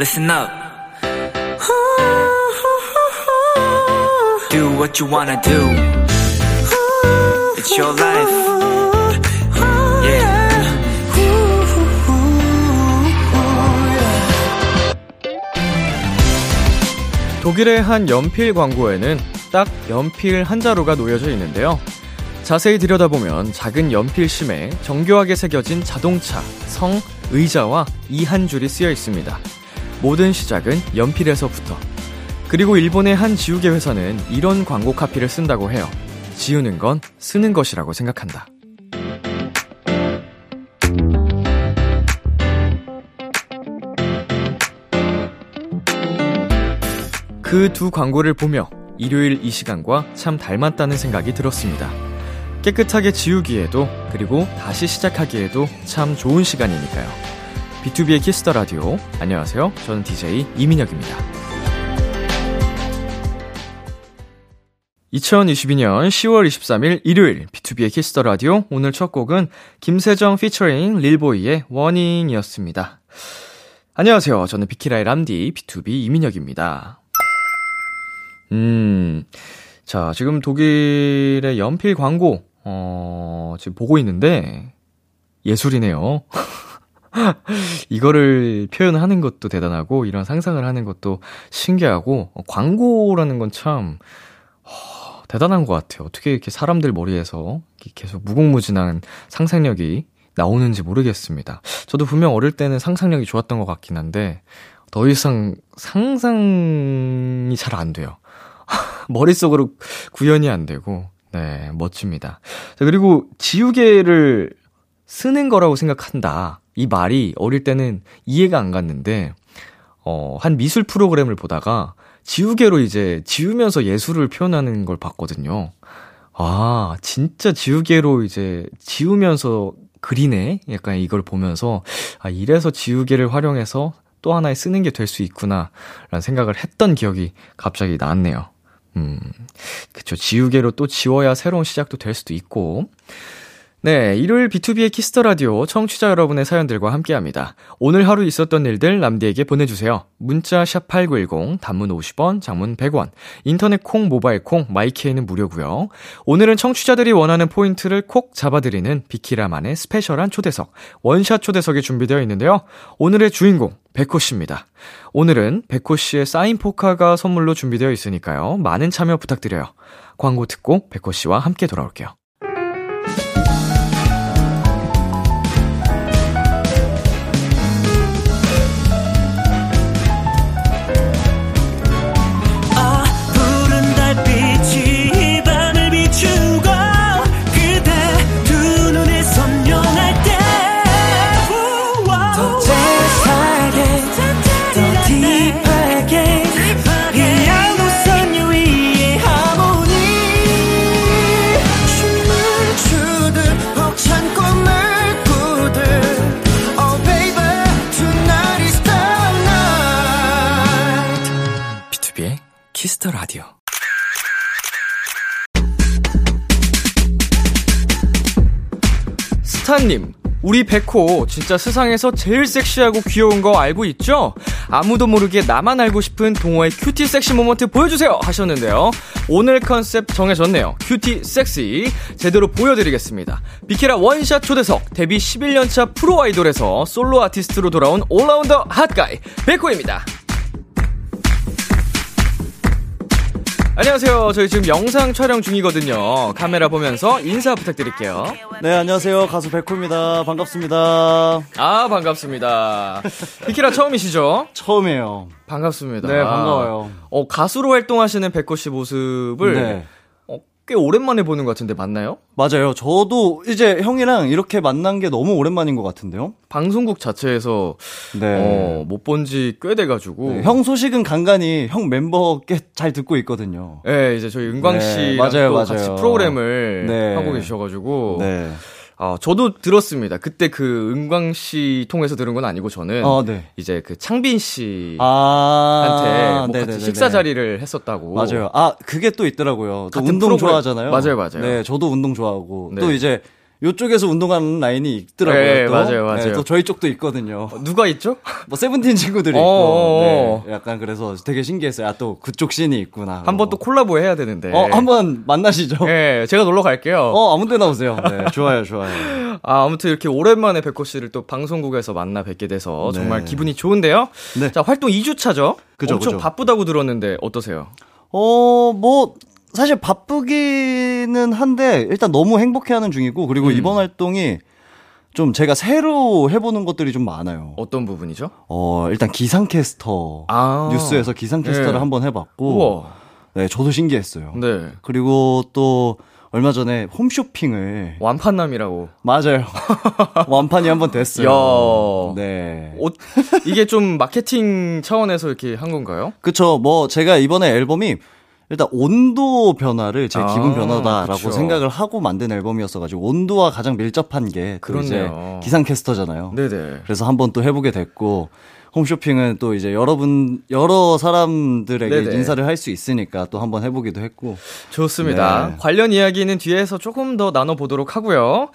listen up. Do what you wanna do. It's your life. Yeah. 독일의 한 연필 광고에는 딱 연필 한 자루가 놓여져 있는데요. 자세히 들여다보면 작은 연필심에 정교하게 새겨진 자동차, 성, 의자와 이 한 줄이 쓰여 있습니다. 모든 시작은 연필에서부터. 그리고 일본의 한 지우개 회사는 이런 광고 카피를 쓴다고 해요. 지우는 건 쓰는 것이라고 생각한다. 그 두 광고를 보며 일요일 이 시간과 참 닮았다는 생각이 들었습니다. 깨끗하게 지우기에도 그리고 다시 시작하기에도 참 좋은 시간이니까요. B2B의 키스터 라디오. 안녕하세요. 저는 DJ 이민혁입니다. 2022년 10월 23일 일요일 B2B의 키스터 라디오 오늘 첫 곡은 김세정 피처링 릴보이의 Warning이었습니다. 안녕하세요. 저는 비키라의 람디 BTOB 이민혁입니다. 음. 자, 지금 독일의 연필 광고 어, 지금 보고 있는데 예술이네요. 이거를 표현하는 것도 대단하고 이런 상상을 하는 것도 신기하고 어, 광고라는 건참 어, 대단한 것 같아요. 어떻게 이렇게 사람들 머리에서 계속 무궁무진한 상상력이 나오는지 모르겠습니다. 저도 분명 어릴 때는 상상력이 좋았던 것 같긴 한데 더 이상 상상이 잘 안 돼요. 머릿속으로 구현이 안 되고 네, 멋집니다. 자, 그리고 지우개를 쓰는 거라고 생각한다. 이 말이 어릴 때는 이해가 안 갔는데, 어, 한 미술 프로그램을 보다가 지우개로 이제 지우면서 예술을 표현하는 걸 봤거든요. 아, 진짜 지우개로 이제 지우면서 그리네? 약간 이걸 보면서, 아, 이래서 지우개를 활용해서 또 하나의 쓰는 게 될 수 있구나, 라는 생각을 했던 기억이 갑자기 났네요. 음, 그쵸. 지우개로 또 지워야 새로운 시작도 될 수도 있고. 네, 일요일 B2B의 키스터 라디오 청취자 여러분의 사연들과 함께 합니다. 오늘 하루 있었던 일들 람디에게 보내주세요. 문자 샵 8910, 단문 50원, 장문 100원, 인터넷 콩, 모바일 콩, 마이케이는 무료고요 오늘은 청취자들이 원하는 포인트를 콕 잡아드리는 비키라만의 스페셜한 초대석, 원샷 초대석이 준비되어 있는데요. 오늘의 주인공, 백호 씨입니다. 오늘은 백호 씨의 사인 포카가 선물로 준비되어 있으니까요. 많은 참여 부탁드려요. 광고 듣고 백호 씨와 함께 돌아올게요. 스타님, 우리 백호 진짜 세상에서 제일 섹시하고 귀여운 거 알고 있죠? 아무도 모르게 나만 알고 싶은 동호의 cutie sexy moment 보여주세요 하셨는데요. 오늘 컨셉 정해졌네요. cutie sexy 제대로 보여드리겠습니다. 비키라 원샷 초대석 데뷔 11년차 프로 아이돌에서 솔로 아티스트로 돌아온 all-rounder hot guy 백호입니다. 안녕하세요. 저희 지금 영상 촬영 중이거든요. 카메라 보면서 인사 부탁드릴게요. 네, 안녕하세요. 가수 백호입니다. 반갑습니다. 아, 반갑습니다. 비키라 처음이시죠? 처음이에요. 반갑습니다. 네, 반가워요. 어, 가수로 활동하시는 백호 씨 모습을 네. 꽤 오랜만에 보는 것 같은데 맞나요? 맞아요. 저도 이제 형이랑 이렇게 만난 게 너무 오랜만인 것 같은데요. 방송국 자체에서 네. 어, 못본 지 꽤 돼가지고 네, 형 소식은 간간히 형 멤버 꽤 잘 듣고 있거든요. 네, 이제 저희 은광 네, 씨랑 맞아요, 또 맞아요. 같이 프로그램을 네. 하고 계셔가지고 네. 어, 저도 들었습니다. 그때 그 은광 씨 통해서 들은 건 아니고 저는 어, 네. 이제 그 창빈 씨한테 아, 뭐 같이 식사 자리를 했었다고. 맞아요. 아 그게 또 있더라고요. 또 운동 프로그램. 좋아하잖아요. 맞아요, 맞아요. 네, 저도 운동 좋아하고 네. 또 이제 요쪽에서 운동하는 라인이 있더라고요. 네, 또. 맞아요, 맞아요. 네, 또 저희 쪽도 있거든요. 누가 있죠? 뭐 세븐틴 친구들이 있고, 어어어. 네, 약간 그래서 되게 신기했어요. 아, 또 그쪽 씬이 있구나. 한번 또 콜라보 해야 되는데. 어, 한번 만나시죠. 예, 제가 놀러 갈게요. 어, 아무 데나 오세요. 네, 좋아요, 좋아요. 아, 아무튼 이렇게 오랜만에 백호 씨를 또 방송국에서 만나 뵙게 돼서 네. 정말 기분이 좋은데요. 네. 자, 활동 2주 차죠? 그죠, 엄청 그죠. 바쁘다고 들었는데 어떠세요? 어, 뭐, 사실 바쁘기는 한데, 일단 너무 행복해 하는 중이고, 그리고 음. 이번 활동이 좀 제가 새로 해보는 것들이 좀 많아요. 어떤 부분이죠? 어, 일단 기상캐스터. 아. 뉴스에서 기상캐스터를 네. 한번 해봤고, 우와. 네, 저도 신기했어요. 네. 그리고 또, 얼마 전에 홈쇼핑을. 완판남이라고. 맞아요. 완판이 한번 됐어요. 야. 네. 옷, 이게 좀 마케팅 차원에서 이렇게 한 건가요? 그쵸. 뭐, 제가 이번에 앨범이 일단 온도 변화를 제 아, 기분 변화다라고 그쵸. 생각을 하고 만든 앨범이었어가지고 온도와 가장 밀접한 게또 이제. 기상캐스터잖아요. 네네. 그래서 한번 또 해보게 됐고 홈쇼핑은 또 이제 여러분 여러 사람들에게 네네. 인사를 할 수 있으니까 또 한번 해보기도 했고 좋습니다. 네. 관련 이야기는 뒤에서 조금 더 나눠보도록 하고요.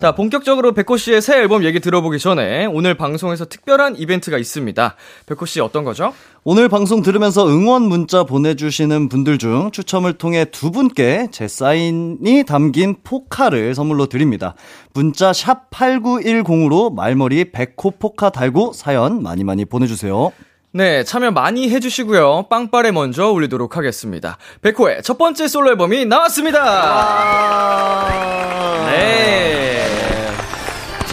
자, 본격적으로 백호 씨의 새 앨범 얘기 들어보기 전에 오늘 방송에서 특별한 이벤트가 있습니다. 백호 씨 어떤 거죠? 오늘 방송 들으면서 응원 문자 보내주시는 분들 중 추첨을 통해 두 분께 제 사인이 담긴 포카를 선물로 드립니다. 문자 샵 8910으로 말머리 백호 포카 달고 사연 많이 많이 보내주세요. 네, 참여 많이 해주시고요. 빵빠레 먼저 올리도록 하겠습니다. 백호의 첫 번째 솔로 앨범이 나왔습니다. 네.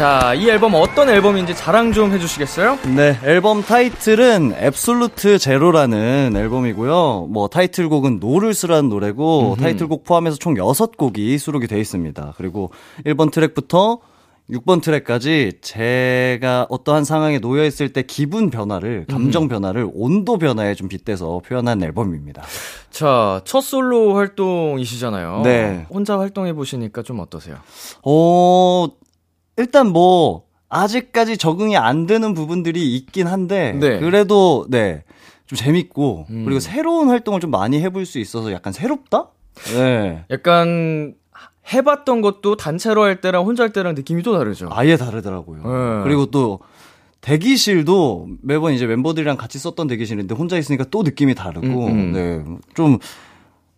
자, 이 앨범 어떤 앨범인지 자랑 좀 해주시겠어요? 네, 앨범 타이틀은 Absolute Zero라는 앨범이고요. 뭐 타이틀곡은 No Rules라는 노래고 타이틀곡 포함해서 총 6곡이 수록이 되어 있습니다. 그리고 1번 트랙부터 6번 트랙까지 제가 어떠한 상황에 놓여 있을 때 기분 변화를, 감정 변화를 온도 변화에 좀 빗대서 표현한 앨범입니다. 자, 첫 솔로 활동이시잖아요. 네. 혼자 활동해 보시니까 좀 어떠세요? 어, 일단 뭐, 아직까지 적응이 안 되는 부분들이 있긴 한데, 네. 그래도, 네, 좀 재밌고, 음. 그리고 새로운 활동을 좀 많이 해볼 수 있어서 약간 새롭다? 네. 약간 해봤던 것도 단체로 할 때랑 혼자 할 때랑 느낌이 또 다르죠. 아예 다르더라고요. 네. 그리고 또, 대기실도 매번 이제 멤버들이랑 같이 썼던 대기실인데 혼자 있으니까 또 느낌이 다르고, 음, 음. 네. 좀,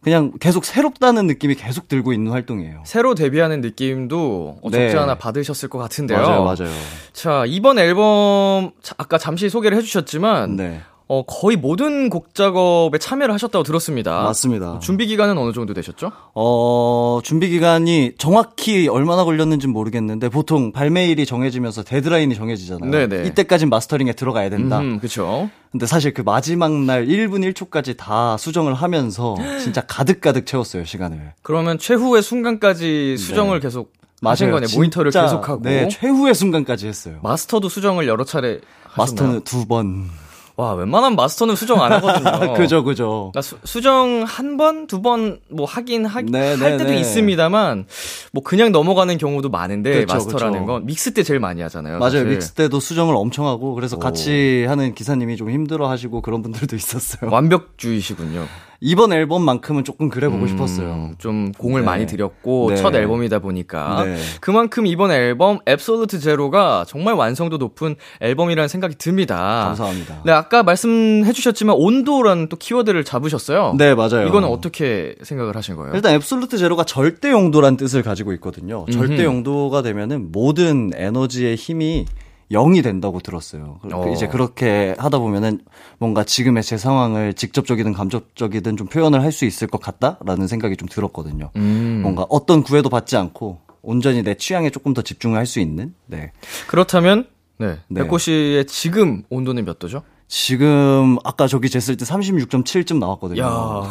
그냥 계속 새롭다는 느낌이 계속 들고 있는 활동이에요. 새로 데뷔하는 느낌도 어, 적지 네. 않아 받으셨을 것 같은데요. 맞아요, 맞아요. 자, 이번 앨범 자, 아까 잠시 소개를 해주셨지만 네. 어, 거의 모든 곡 작업에 참여를 하셨다고 들었습니다. 맞습니다. 준비 기간은 어느 정도 되셨죠? 어, 준비 기간이 정확히 얼마나 걸렸는지는 모르겠는데 보통 발매일이 정해지면서 데드라인이 정해지잖아요. 네네. 이때까지 마스터링에 들어가야 된다. 음, 그쵸. 근데 사실 그 마지막 날 1분 1초까지 다 수정을 하면서 진짜 가득가득 채웠어요, 시간을. 그러면 최후의 순간까지 수정을 계속 하신 거네. 모니터를 계속하고. 네, 최후의 순간까지 했어요. 마스터도 수정을 여러 차례? 마스터는 두 번. 와, 웬만한 마스터는 수정 안 하거든요. 그죠, 그죠. 나 수, 수정 한 번, 두 번, 뭐, 하긴, 하, 네, 할 네, 때도 네. 있습니다만, 뭐, 그냥 넘어가는 경우도 많은데, 그쵸, 마스터라는 그쵸. 건, 믹스 때 제일 많이 하잖아요. 맞아요. 사실. 믹스 때도 수정을 엄청 하고 그래서 오. 같이 하는 기사님이 좀 힘들어 하시고 그런 분들도 있었어요. 완벽주의시군요. 이번 앨범만큼은 조금 그래 보고 음, 싶었어요. 좀 공을 네. 많이 들였고, 네. 첫 앨범이다 보니까. 네. 그만큼 이번 앨범, 앱솔루트 제로가 정말 완성도 높은 앨범이라는 생각이 듭니다. 감사합니다. 네, 아까 말씀해주셨지만, 온도라는 또 키워드를 잡으셨어요. 네, 맞아요. 이거는 어떻게 생각을 하신 거예요? 일단 앱솔루트 제로가 절대 용도란 뜻을 가지고 있거든요. 절대 용도가 되면은 모든 에너지의 힘이 0이 된다고 들었어요. 그- 어. 이제 그렇게 하다 보면은 뭔가 지금의 제 상황을 직접적이든 감접적이든 좀 표현을 할 수 있을 것 같다라는 생각이 좀 들었거든요. 음. 뭔가 어떤 구애도 받지 않고 온전히 내 취향에 조금 더 집중을 할 수 있는. 네. 그렇다면 네, 네. 백호 씨의 지금 온도는 몇 도죠? 지금 아까 저기 쟀을 때 36.7쯤 나왔거든요. 야,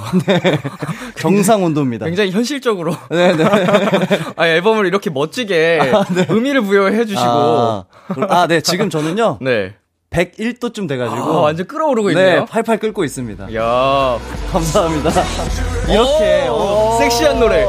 정상 온도입니다. 굉장히 현실적으로 네, 네. 아, 앨범을 이렇게 멋지게 의미를 부여해 주시고 아, 아, 네. 지금 저는요. 네, 101도쯤 돼가지고. 아, 완전 끌어오르고 네, 있네요. 팔팔 끓고 있습니다. 야, 감사합니다. 이렇게, 오, 어. 섹시한 노래.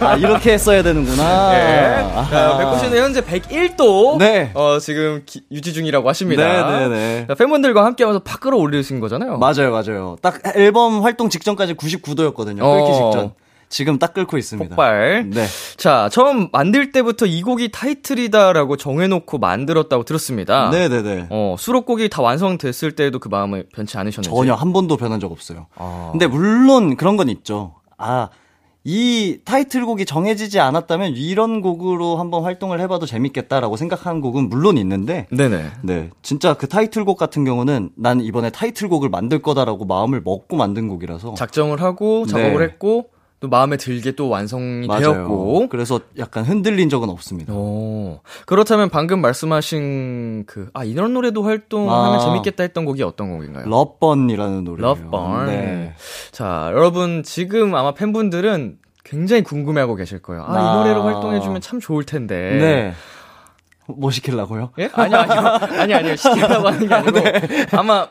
아, 이렇게 했어야 되는구나. 네. 자, 백호 씨는 현재 101도 네. 어, 지금 기- 유지 중이라고 하십니다. 네, 네, 네. 자, 팬분들과 함께 하면서 팍 끌어올리신 거잖아요. 맞아요, 맞아요. 딱 앨범 활동 직전까지 99도였거든요. 끓기 어. 직전. 지금 딱 끓고 있습니다. 폭발. 네. 자, 처음 만들 때부터 이 곡이 타이틀이다라고 정해놓고 만들었다고 들었습니다. 네네네. 어, 수록곡이 다 완성됐을 때에도 그 마음을 변치 않으셨는지. 전혀 한 번도 변한 적 없어요. 아. 근데 물론 그런 건 있죠. 아, 이 타이틀곡이 정해지지 않았다면 이런 곡으로 한번 활동을 해봐도 재밌겠다라고 생각하는 곡은 물론 있는데, 네네. 네. 진짜 그 타이틀곡 같은 경우는 난 이번에 타이틀곡을 만들 거다라고 마음을 먹고 만든 곡이라서. 작정을 하고 작업을 네. 했고 또 마음에 들게 또 완성이 맞아요. 되었고. 그래서 약간 흔들린 적은 없습니다. 오, 그렇다면 방금 말씀하신 그, 아, 이런 노래도 활동하면 아. 재밌겠다 했던 곡이 어떤 곡인가요? 러번이라는 노래예요. 러번. 네. 자, 여러분, 지금 아마 팬분들은 굉장히 궁금해하고 계실 거예요. 아, 이 아. 노래로 활동해주면 참 좋을 텐데. 네. 뭐 시킬라고요? 예? 아니요, 아니요. 아니요, 아니요. 시키려고 하는 게 아니고. 아마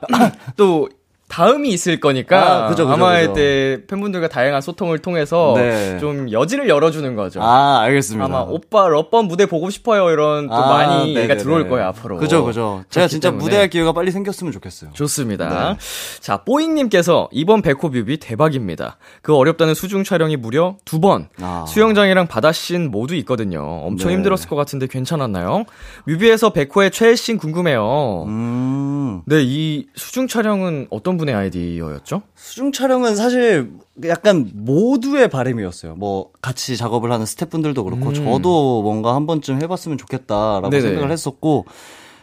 또 다음이 있을 거니까. 아, 그죠, 그죠, 마 그죠. 이때 팬분들과 다양한 소통을 통해서 네. 좀 여지를 열어주는 거죠. 아, 알겠습니다. 아마 오빠 러번 무대 보고 싶어요 이런 또 아, 많이 네네네. 들어올 거예요 앞으로. 그죠, 그죠. 제가 진짜 때문에. 무대할 기회가 빨리 생겼으면 좋겠어요. 좋습니다. 네. 자, 뽀잉님께서 이번 백호 뮤비 대박입니다. 그 어렵다는 수중 촬영이 무려 두 번. 아. 수영장이랑 바다씬 모두 있거든요. 엄청 네. 힘들었을 것 같은데 괜찮았나요? 뮤비에서 백호의 최애씬 궁금해요. 음. 네, 이 수중 촬영은 어떤 분의 아이디어였죠? 수중 촬영은 사실 약간 모두의 바람이었어요. 뭐 같이 작업을 하는 스태프분들도 그렇고 음. 저도 뭔가 한 번쯤 해봤으면 좋겠다라고 네네. 생각을 했었고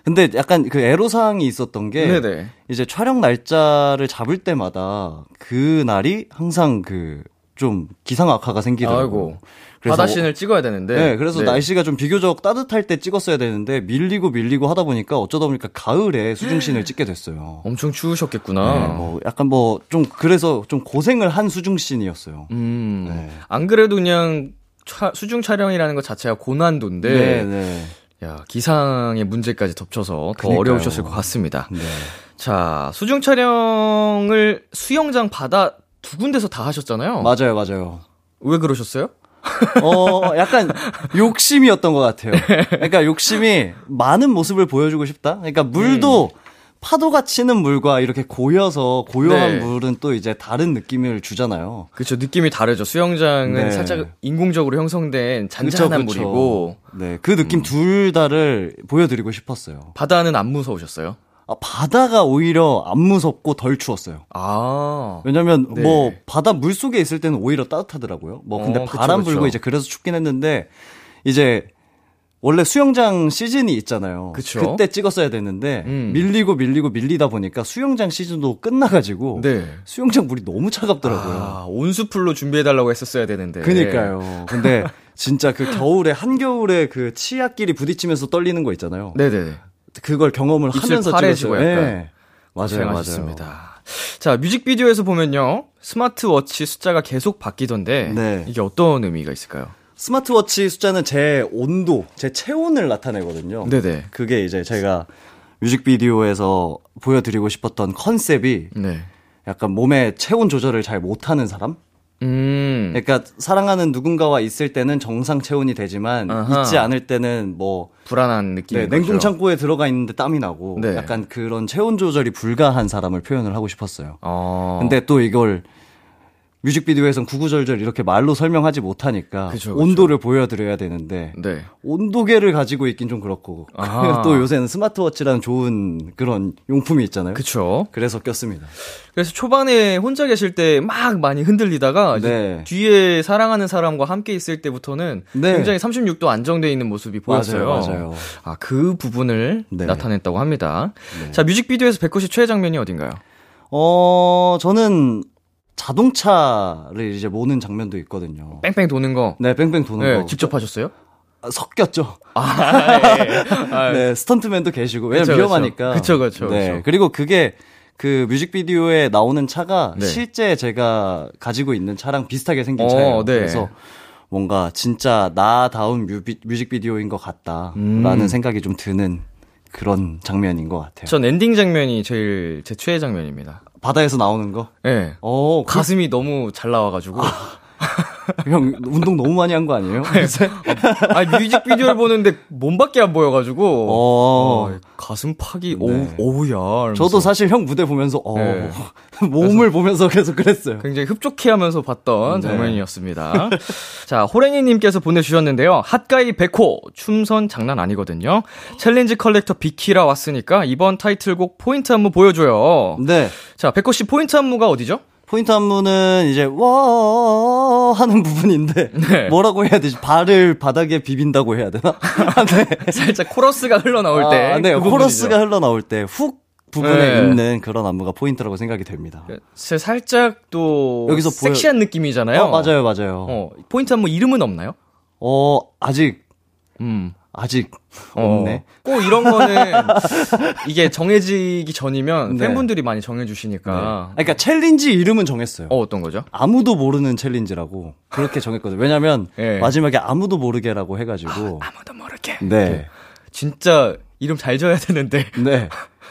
근데 약간 그 애로사항이 있었던 게 네네. 이제 촬영 날짜를 잡을 때마다 그 날이 항상 그 좀 기상악화가 생기더라고요. 아이고. 그래서 바다씬을 찍어야 되는데. 네, 그래서 날씨가 좀 비교적 따뜻할 때 찍었어야 되는데 밀리고 밀리고 하다 보니까 어쩌다 보니까 가을에 수중신을 찍게 됐어요. 엄청 추우셨겠구나. 네, 뭐 약간 뭐 좀 그래서 좀 고생을 한 수중신이었어요. 음. 네. 안 그래도 그냥 차- 수중 촬영이라는 것 자체가 고난도인데. 네, 네. 야, 기상의 문제까지 덮쳐서 더 그니까요. 어려우셨을 것 같습니다. 네. 자, 수중 촬영을 수영장 바다 두 군데서 다 하셨잖아요. 맞아요, 맞아요. 왜 그러셨어요? 어, 약간 욕심이었던 것 같아요. 그러니까 욕심이 많은 모습을 보여주고 싶다? 그러니까 물도 파도가 치는 물과 이렇게 고여서 고요한 네. 물은 또 이제 다른 느낌을 주잖아요. 그렇죠. 느낌이 다르죠. 수영장은 네. 살짝 인공적으로 형성된 잔잔한 그쵸, 그쵸. 물이고 네, 그 느낌 둘 다를 보여드리고 싶었어요. 바다는 안 무서우셨어요? 아, 바다가 오히려 안 무섭고 덜 추웠어요. 아. 왜냐면 네. 뭐 바다 물 속에 있을 때는 오히려 따뜻하더라고요. 뭐 근데 어, 그쵸, 바람 그쵸. 불고 이제 그래서 춥긴 했는데 이제 원래 수영장 시즌이 있잖아요. 그쵸. 때 찍었어야 되는데 음. 밀리고 밀리고 밀리다 보니까 수영장 시즌도 끝나가지고 네. 수영장 물이 너무 차갑더라고요. 아, 온수풀로 준비해달라고 했었어야 되는데. 그니까요. 근데 진짜 그 겨울에 한겨울에 그 치약끼리 부딪히면서 떨리는 거 있잖아요. 네네. 그걸 경험을 하면서 파래지고. 약간. 네. 맞아요, 맞아요. 고생하셨습니다. 자, 뮤직비디오에서 보면요. 스마트워치 숫자가 계속 바뀌던데. 네. 이게 어떤 의미가 있을까요? 스마트워치 숫자는 제 온도, 제 체온을 나타내거든요. 네네. 그게 이제 제가 뮤직비디오에서 보여드리고 싶었던 컨셉이 네. 약간 몸의 체온 조절을 잘 못하는 사람? 음. 그러니까 사랑하는 누군가와 있을 때는 정상 체온이 되지만 아하. 있지 않을 때는 뭐 불안한 느낌. 네, 냉동 창고에 들어가 있는데 땀이 나고 네. 약간 그런 체온 조절이 불가한 사람을 표현을 하고 싶었어요. 어. 근데 또 이걸 뮤직비디오에선 구구절절 이렇게 말로 설명하지 못하니까 그쵸, 그쵸. 온도를 보여드려야 되는데 네. 온도계를 가지고 있긴 좀 그렇고 아. 또 요새는 스마트워치라는 좋은 그런 용품이 있잖아요. 그쵸. 그래서 꼈습니다. 그래서 초반에 혼자 계실 때 막 많이 흔들리다가 네. 뒤에 사랑하는 사람과 함께 있을 때부터는 네. 굉장히 36도 안정돼 있는 모습이 보였어요. 맞아요, 맞아요. 아, 그 부분을 네. 나타냈다고 합니다. 자, 뮤직비디오에서 백호 씨 최애 장면이 어딘가요? 어, 저는 자동차를 이제 모는 장면도 있거든요. 뺑뺑 도는 거. 네, 뺑뺑 도는 네, 거. 직접 하셨어요? 아, 섞였죠. 아, 예. 아, 네, 스턴트맨도 계시고. 왜냐면 그쵸. 위험하니까. 그쵸, 그쵸, 네. 그쵸. 그리고 그게 그 뮤직비디오에 나오는 차가 네. 실제 제가 가지고 있는 차랑 비슷하게 생긴 어, 차예요. 네. 그래서 뭔가 진짜 나다운 뮤비, 뮤직비디오인 것 같다라는 음. 생각이 좀 드는 그런 장면인 것 같아요. 전 엔딩 장면이 제일 제 최애 장면입니다. 바다에서 나오는 거? 예. 어, 그- 가슴이 너무 잘 나와가지고. 형, 운동 너무 많이 한 거 아니에요? 아, 뮤직비디오를 보는데 몸밖에 안 보여가지고. 어. 어, 가슴팍이, 네. 오우, 오우 야. 이러면서 저도 사실 형 무대 보면서, 어, 네. 몸을 보면서 계속 그랬어요. 굉장히 흡족해 하면서 봤던 네. 장면이었습니다. 자, 호랭이님께서 보내주셨는데요. hot guy 백호, 춤선 장난 아니거든요. 챌린지 collector 비키라 왔으니까 이번 타이틀곡 포인트 안무 보여줘요. 네. 자, 백호 씨 포인트 안무가 어디죠? 포인트 안무는 이제 와 하는 부분인데 네. 뭐라고 해야 되지? 발을 바닥에 비빈다고 해야 되나? 아, 네. 살짝 코러스가 흘러나올 때. 아, 네. 그 코러스가 부분이죠. 흘러나올 때 hook 부분에 네. 있는 그런 안무가 포인트라고 생각이 됩니다. 세- 살짝 또 여기서 보여- 섹시한 느낌이잖아요. 어, 맞아요, 맞아요. 어, 어, 포인트 안무 이름은 없나요? 아직 음. 아직 어, 없네. 꼭 이런 거는 이게 정해지기 전이면 네. 팬분들이 많이 정해주시니까. 아, 그러니까 챌린지 이름은 정했어요. 어, 어떤 거죠? 아무도 모르는 챌린지라고 그렇게 정했거든요. 왜냐면 예. 마지막에 아무도 모르게라고 해가지고 아무도 모르게. 네, 진짜 이름 잘 지어야 되는데. 네.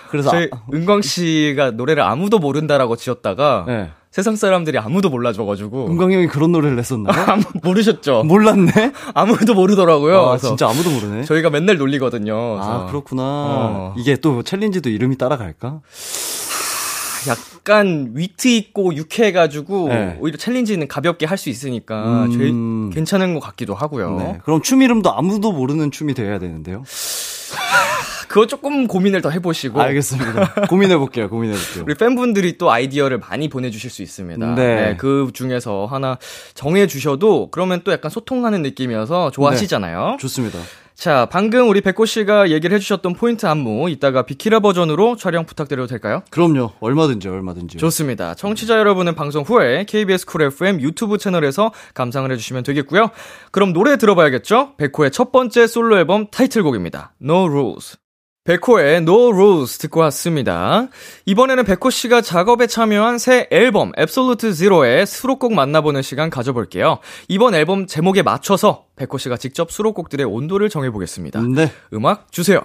그래서 저희 아, 은광 씨가 노래를 아무도 모른다라고 지었다가 네. 세상 사람들이 아무도 몰라줘가지고 은광 형이 그런 노래를 냈었나요? 아무도 모르셨죠? 몰랐네. 아무도 모르더라고요. 아, 진짜 아무도 모르네. 저희가 맨날 놀리거든요. 아, 그래서 그렇구나. 어. 이게 또 챌린지도 이름이 따라갈까? 약간 위트 있고 유쾌해가지고 네. 오히려 챌린지는 가볍게 할 수 있으니까 음. 제일 괜찮은 것 같기도 하고요. 네. 그럼 춤 이름도 아무도 모르는 춤이 돼야 되는데요. 그거 조금 고민을 더 해보시고 알겠습니다. 고민해볼게요, 고민해볼게요. 우리 팬분들이 또 아이디어를 많이 보내주실 수 있습니다. 네. 그 중에서 하나 정해주셔도 그러면 또 약간 소통하는 느낌이어서 좋아하시잖아요. 좋습니다. 자, 방금 우리 백호 씨가 얘기를 해주셨던 포인트 안무 이따가 비키라 버전으로 촬영 부탁드려도 될까요? 그럼요. 얼마든지, 얼마든지. 좋습니다. 청취자 여러분은 방송 후에 KBS Cool FM 유튜브 채널에서 감상을 해주시면 되겠고요. 그럼 노래 들어봐야겠죠? 백호의 첫 번째 솔로 앨범 타이틀곡입니다. No Rules. 백호의 No Rules 듣고 왔습니다. 이번에는 백호 씨가 작업에 참여한 새 앨범 Absolute Zero의 수록곡 만나보는 시간 가져볼게요. 이번 앨범 제목에 맞춰서 백호 씨가 직접 수록곡들의 온도를 정해보겠습니다. 네. 음악 주세요.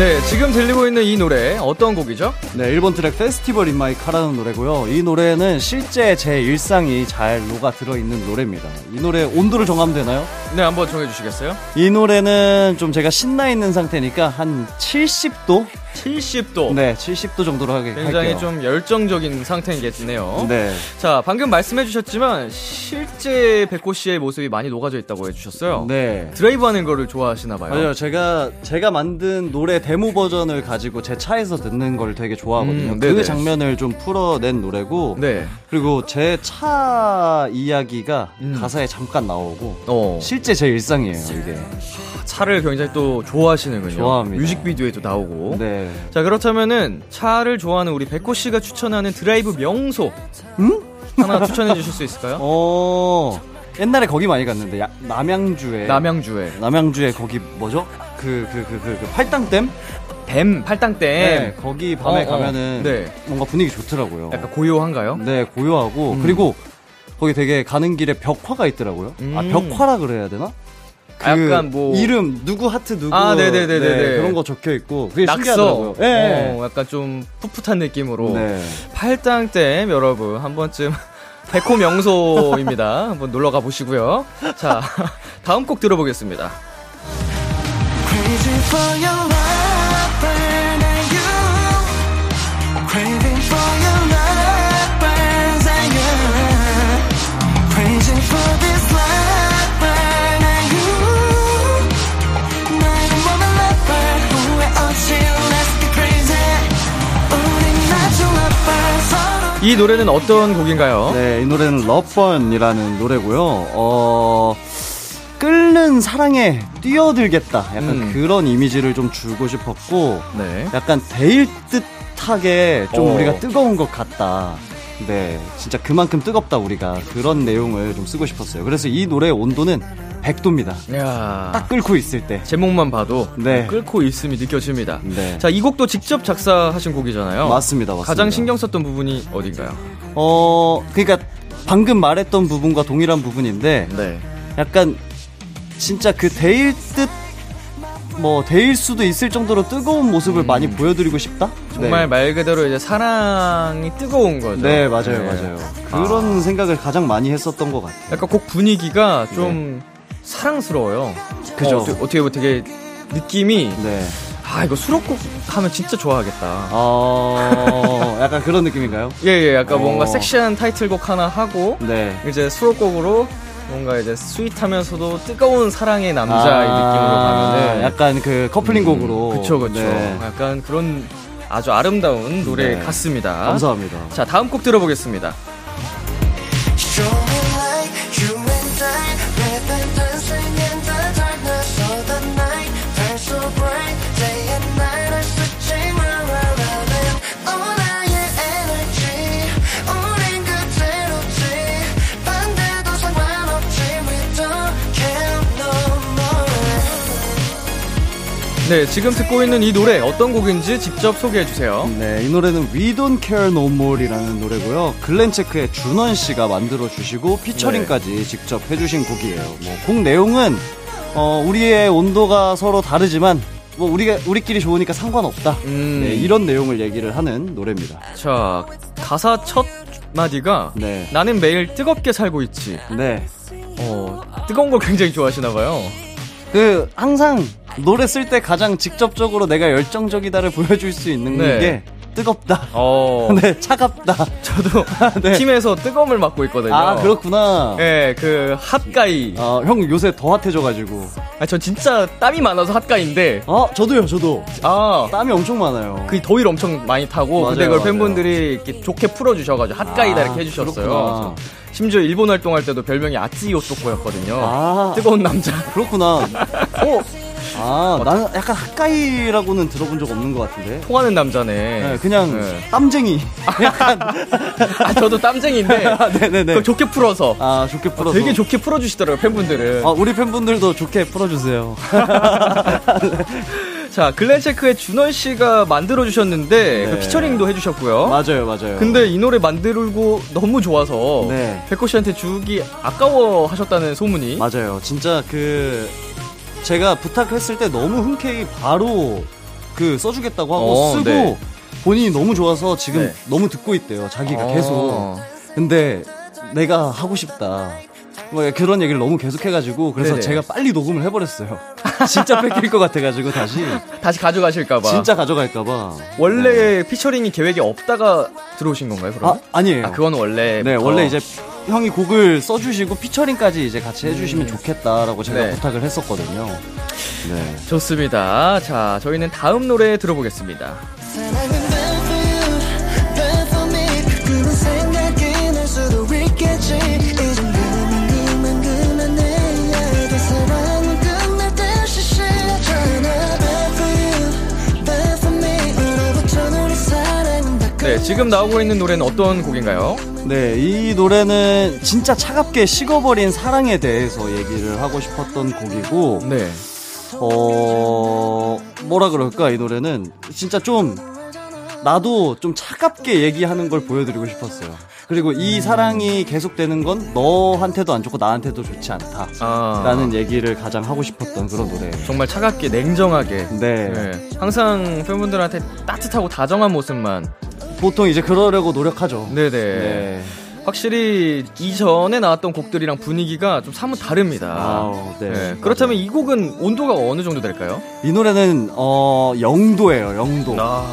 네, 지금 들리고 있는 이 노래 어떤 곡이죠? 네, 1번 트랙 Festival in My Car라는 노래고요. 이 노래는 실제 제 일상이 잘 녹아 들어 있는 노래입니다. 이 노래 온도를 정하면 되나요? 네, 한번 정해 주시겠어요? 이 노래는 좀 제가 신나 있는 상태니까 한 70도? 70도. 네, 70도 정도로 하게 굉장히 할게요. 좀 열정적인 상태이겠네요. 네. 자, 방금 말씀해 주셨지만 실제 백호 씨의 모습이 많이 녹아져 있다고 해 주셨어요. 네. 드라이브 하는 거를 좋아하시나 봐요. 맞아요. 제가 제가 만든 노래 데모 버전을 가지고 제 차에서 듣는 걸 되게 좋아하거든요. 음, 그. 장면을 좀 풀어낸 노래고 네. 그리고 제 차 이야기가 음. 가사에 잠깐 나오고 어, 실제 제 일상이에요, 이게. 차를 굉장히 또 좋아하시는군요. 좋아합니다. 뮤직비디오에도 나오고. 네. 자, 그렇다면은 차를 좋아하는 우리 백호 씨가 추천하는 드라이브 명소. 음? 하나 추천해 주실 수 있을까요? 어. 옛날에 거기 많이 갔는데 야- 남양주에 남양주에. 남양주에 거기 뭐죠? 그 그 그 그 팔당댐? 뱀, 팔당댐. 네, 거기 밤에 어, 어. 가면은 네. 뭔가 분위기 좋더라고요. 약간 고요한가요? 네, 고요하고 음. 그리고 거기 되게 가는 길에 벽화가 있더라고요. 아, 음. 벽화라 그래야 되나? 아, 약간 뭐- 이름 누구 하트 누구 아, 네네네네네. 네, 그런 거 적혀 있고 그게 낙서. 신기하더라고요. 네. 어, 약간 좀 풋풋한 느낌으로. 네. 팔당댐 여러분 한 번쯤 백호 명소입니다. 한번 놀러 가 보시고요. 자, 다음 곡 들어보겠습니다. 이 노래는 어떤 곡인가요? 네, 이 노래는 러번이라는 노래고요. 어 끓는 사랑에 뛰어들겠다. 약간 음. 그런 이미지를 좀 주고 싶었고 네. 약간 데일 듯하게 좀 어. 우리가 뜨거운 것 같다. 네, 진짜 그만큼 뜨겁다 우리가 그런 내용을 좀 쓰고 싶었어요. 그래서 이 노래의 온도는 100도입니다. 야 딱 끓고 있을 때. 제목만 봐도 네. 끓고 있음이 느껴집니다. 네. 자, 이 곡도 직접 작사하신 곡이잖아요. 맞습니다, 맞습니다. 가장 신경 썼던 부분이 어딘가요? 어, 그러니까 방금 말했던 부분과 동일한 부분인데 네. 약간 진짜 그 데일 듯 뭐 데일 수도 있을 정도로 뜨거운 모습을 많이 보여드리고 싶다. 정말 네. 말 그대로 이제 사랑이 뜨거운 거죠. 네 맞아요 네. 맞아요. 그런 생각을 가장 많이 했었던 것 같아요. 약간 곡 분위기가 좀 사랑스러워요. 네. 그죠. 어, 어떻게 보면 되게 느낌이 네. 아 이거 수록곡 하면 진짜 좋아하겠다. 어 약간 그런 느낌인가요? 예예, 약간 어. 뭔가 섹시한 타이틀곡 하나 하고 네. 이제 수록곡으로 뭔가 이제 스윗하면서도 뜨거운 사랑의 남자의 아, 느낌으로 가면은 약간 그 커플링 곡으로. 그쵸 그쵸. 네. 약간 그런 아주 아름다운 노래 네. 같습니다. 감사합니다. 자 다음 곡 들어보겠습니다. 네 지금 듣고 있는 이 노래 어떤 곡인지 직접 소개해 주세요. 네, 이 노래는 We Don't Care No More이라는 노래고요. 글렌체크의 준원 씨가 만들어 주시고 피처링까지 직접 해주신 곡이에요. 뭐 곡 내용은 어, 우리의 온도가 서로 다르지만 뭐 우리가 우리끼리 좋으니까 상관없다. 음. 네, 이런 내용을 얘기를 하는 노래입니다. 자 가사 첫 마디가 네. 나는 매일 뜨겁게 살고 있지. 네. 어 뜨거운 걸 굉장히 좋아하시나 봐요. 그 항상 노래 쓸 때 가장 직접적으로 내가 열정적이다를 보여줄 수 있는 네. 게 뜨겁다. 어 네, 차갑다. 저도 네. 팀에서 뜨거움을 맡고 있거든요. 아, 그렇구나. 네, 그 핫가이. 어, 형 요새 더 핫해져가지고. 아, 저 진짜 땀이 많아서 핫가이인데, 아, 저도요, 저도. 아, 땀이 엄청 많아요. 그 더위를 엄청 많이 타고, 맞아요, 근데 그걸 맞아요. 팬분들이 이렇게 좋게 풀어주셔가지고 핫가이다 아, 이렇게 해주셨어요. 그렇구나. 심지어 일본 활동할 때도 별명이 아찌 요토코였거든요. 아. 뜨거운 남자. 그렇구나. 어? 아, 나는 약간 핫가이라고는 들어본 적 없는 것 같은데. 통하는 남자네. 네, 그냥 네. 땀쟁이. 약간. 아, 저도 땀쟁이인데, 아, 네네네. 좋게 풀어서. 아, 좋게 풀어서. 되게 좋게 풀어주시더라고요, 팬분들은. 아, 우리 팬분들도 좋게 풀어주세요. 자, 글렌체크의 준원 씨가 만들어 주셨는데, 그 네. 피처링도 해 주셨고요. 맞아요, 맞아요. 근데 이 노래 만들고 너무 좋아서 네. 백호 씨한테 주기 아까워 하셨다는 소문이 맞아요. 진짜 그, 제가 부탁했을 때 너무 흔쾌히 바로 그 써주겠다고 하고 어, 쓰고 네. 본인이 너무 좋아서 지금 네. 너무 듣고 있대요. 자기가 어. 계속. 근데 내가 하고 싶다. 뭐 그런 얘기를 너무 계속해가지고 그래서 네네. 제가 빨리 녹음을 해버렸어요. 진짜 뺏길 것 같아가지고 다시 다시 가져가실까봐 진짜 가져갈까봐. 원래 피처링이 계획이 없다가 들어오신 건가요 아 그럼? 아니에요. 아 그건 원래 네 원래 이제 형이 곡을 써주시고 피처링까지 이제 같이 해주시면 좋겠다라고 제가 음. 네. 부탁을 했었거든요. 네. 좋습니다 자 저희는 다음 노래 들어보겠습니다 네 지금 나오고 있는 노래는 어떤 곡인가요? 네, 이 노래는 진짜 차갑게 식어버린 사랑에 대해서 얘기를 하고 싶었던 곡이고, 네 어, 뭐라 그럴까, 이 노래는. 진짜 좀, 나도 좀 차갑게 얘기하는 걸 보여드리고 싶었어요. 그리고 이 사랑이 계속되는 건 너한테도 안 좋고 나한테도 좋지 않다. 아, 라는 얘기를 가장 하고 싶었던 그런 노래예요. 정말 차갑게 냉정하게 네. 네. 항상 팬분들한테 따뜻하고 다정한 모습만 보통 이제 그러려고 노력하죠. 네네 네. 확실히 이전에 나왔던 곡들이랑 분위기가 좀 사뭇 다릅니다. 아우, 네. 네, 그렇다면 이 곡은 온도가 어느 정도 될까요? 이 노래는, 어, 영도예요, 영도. 아,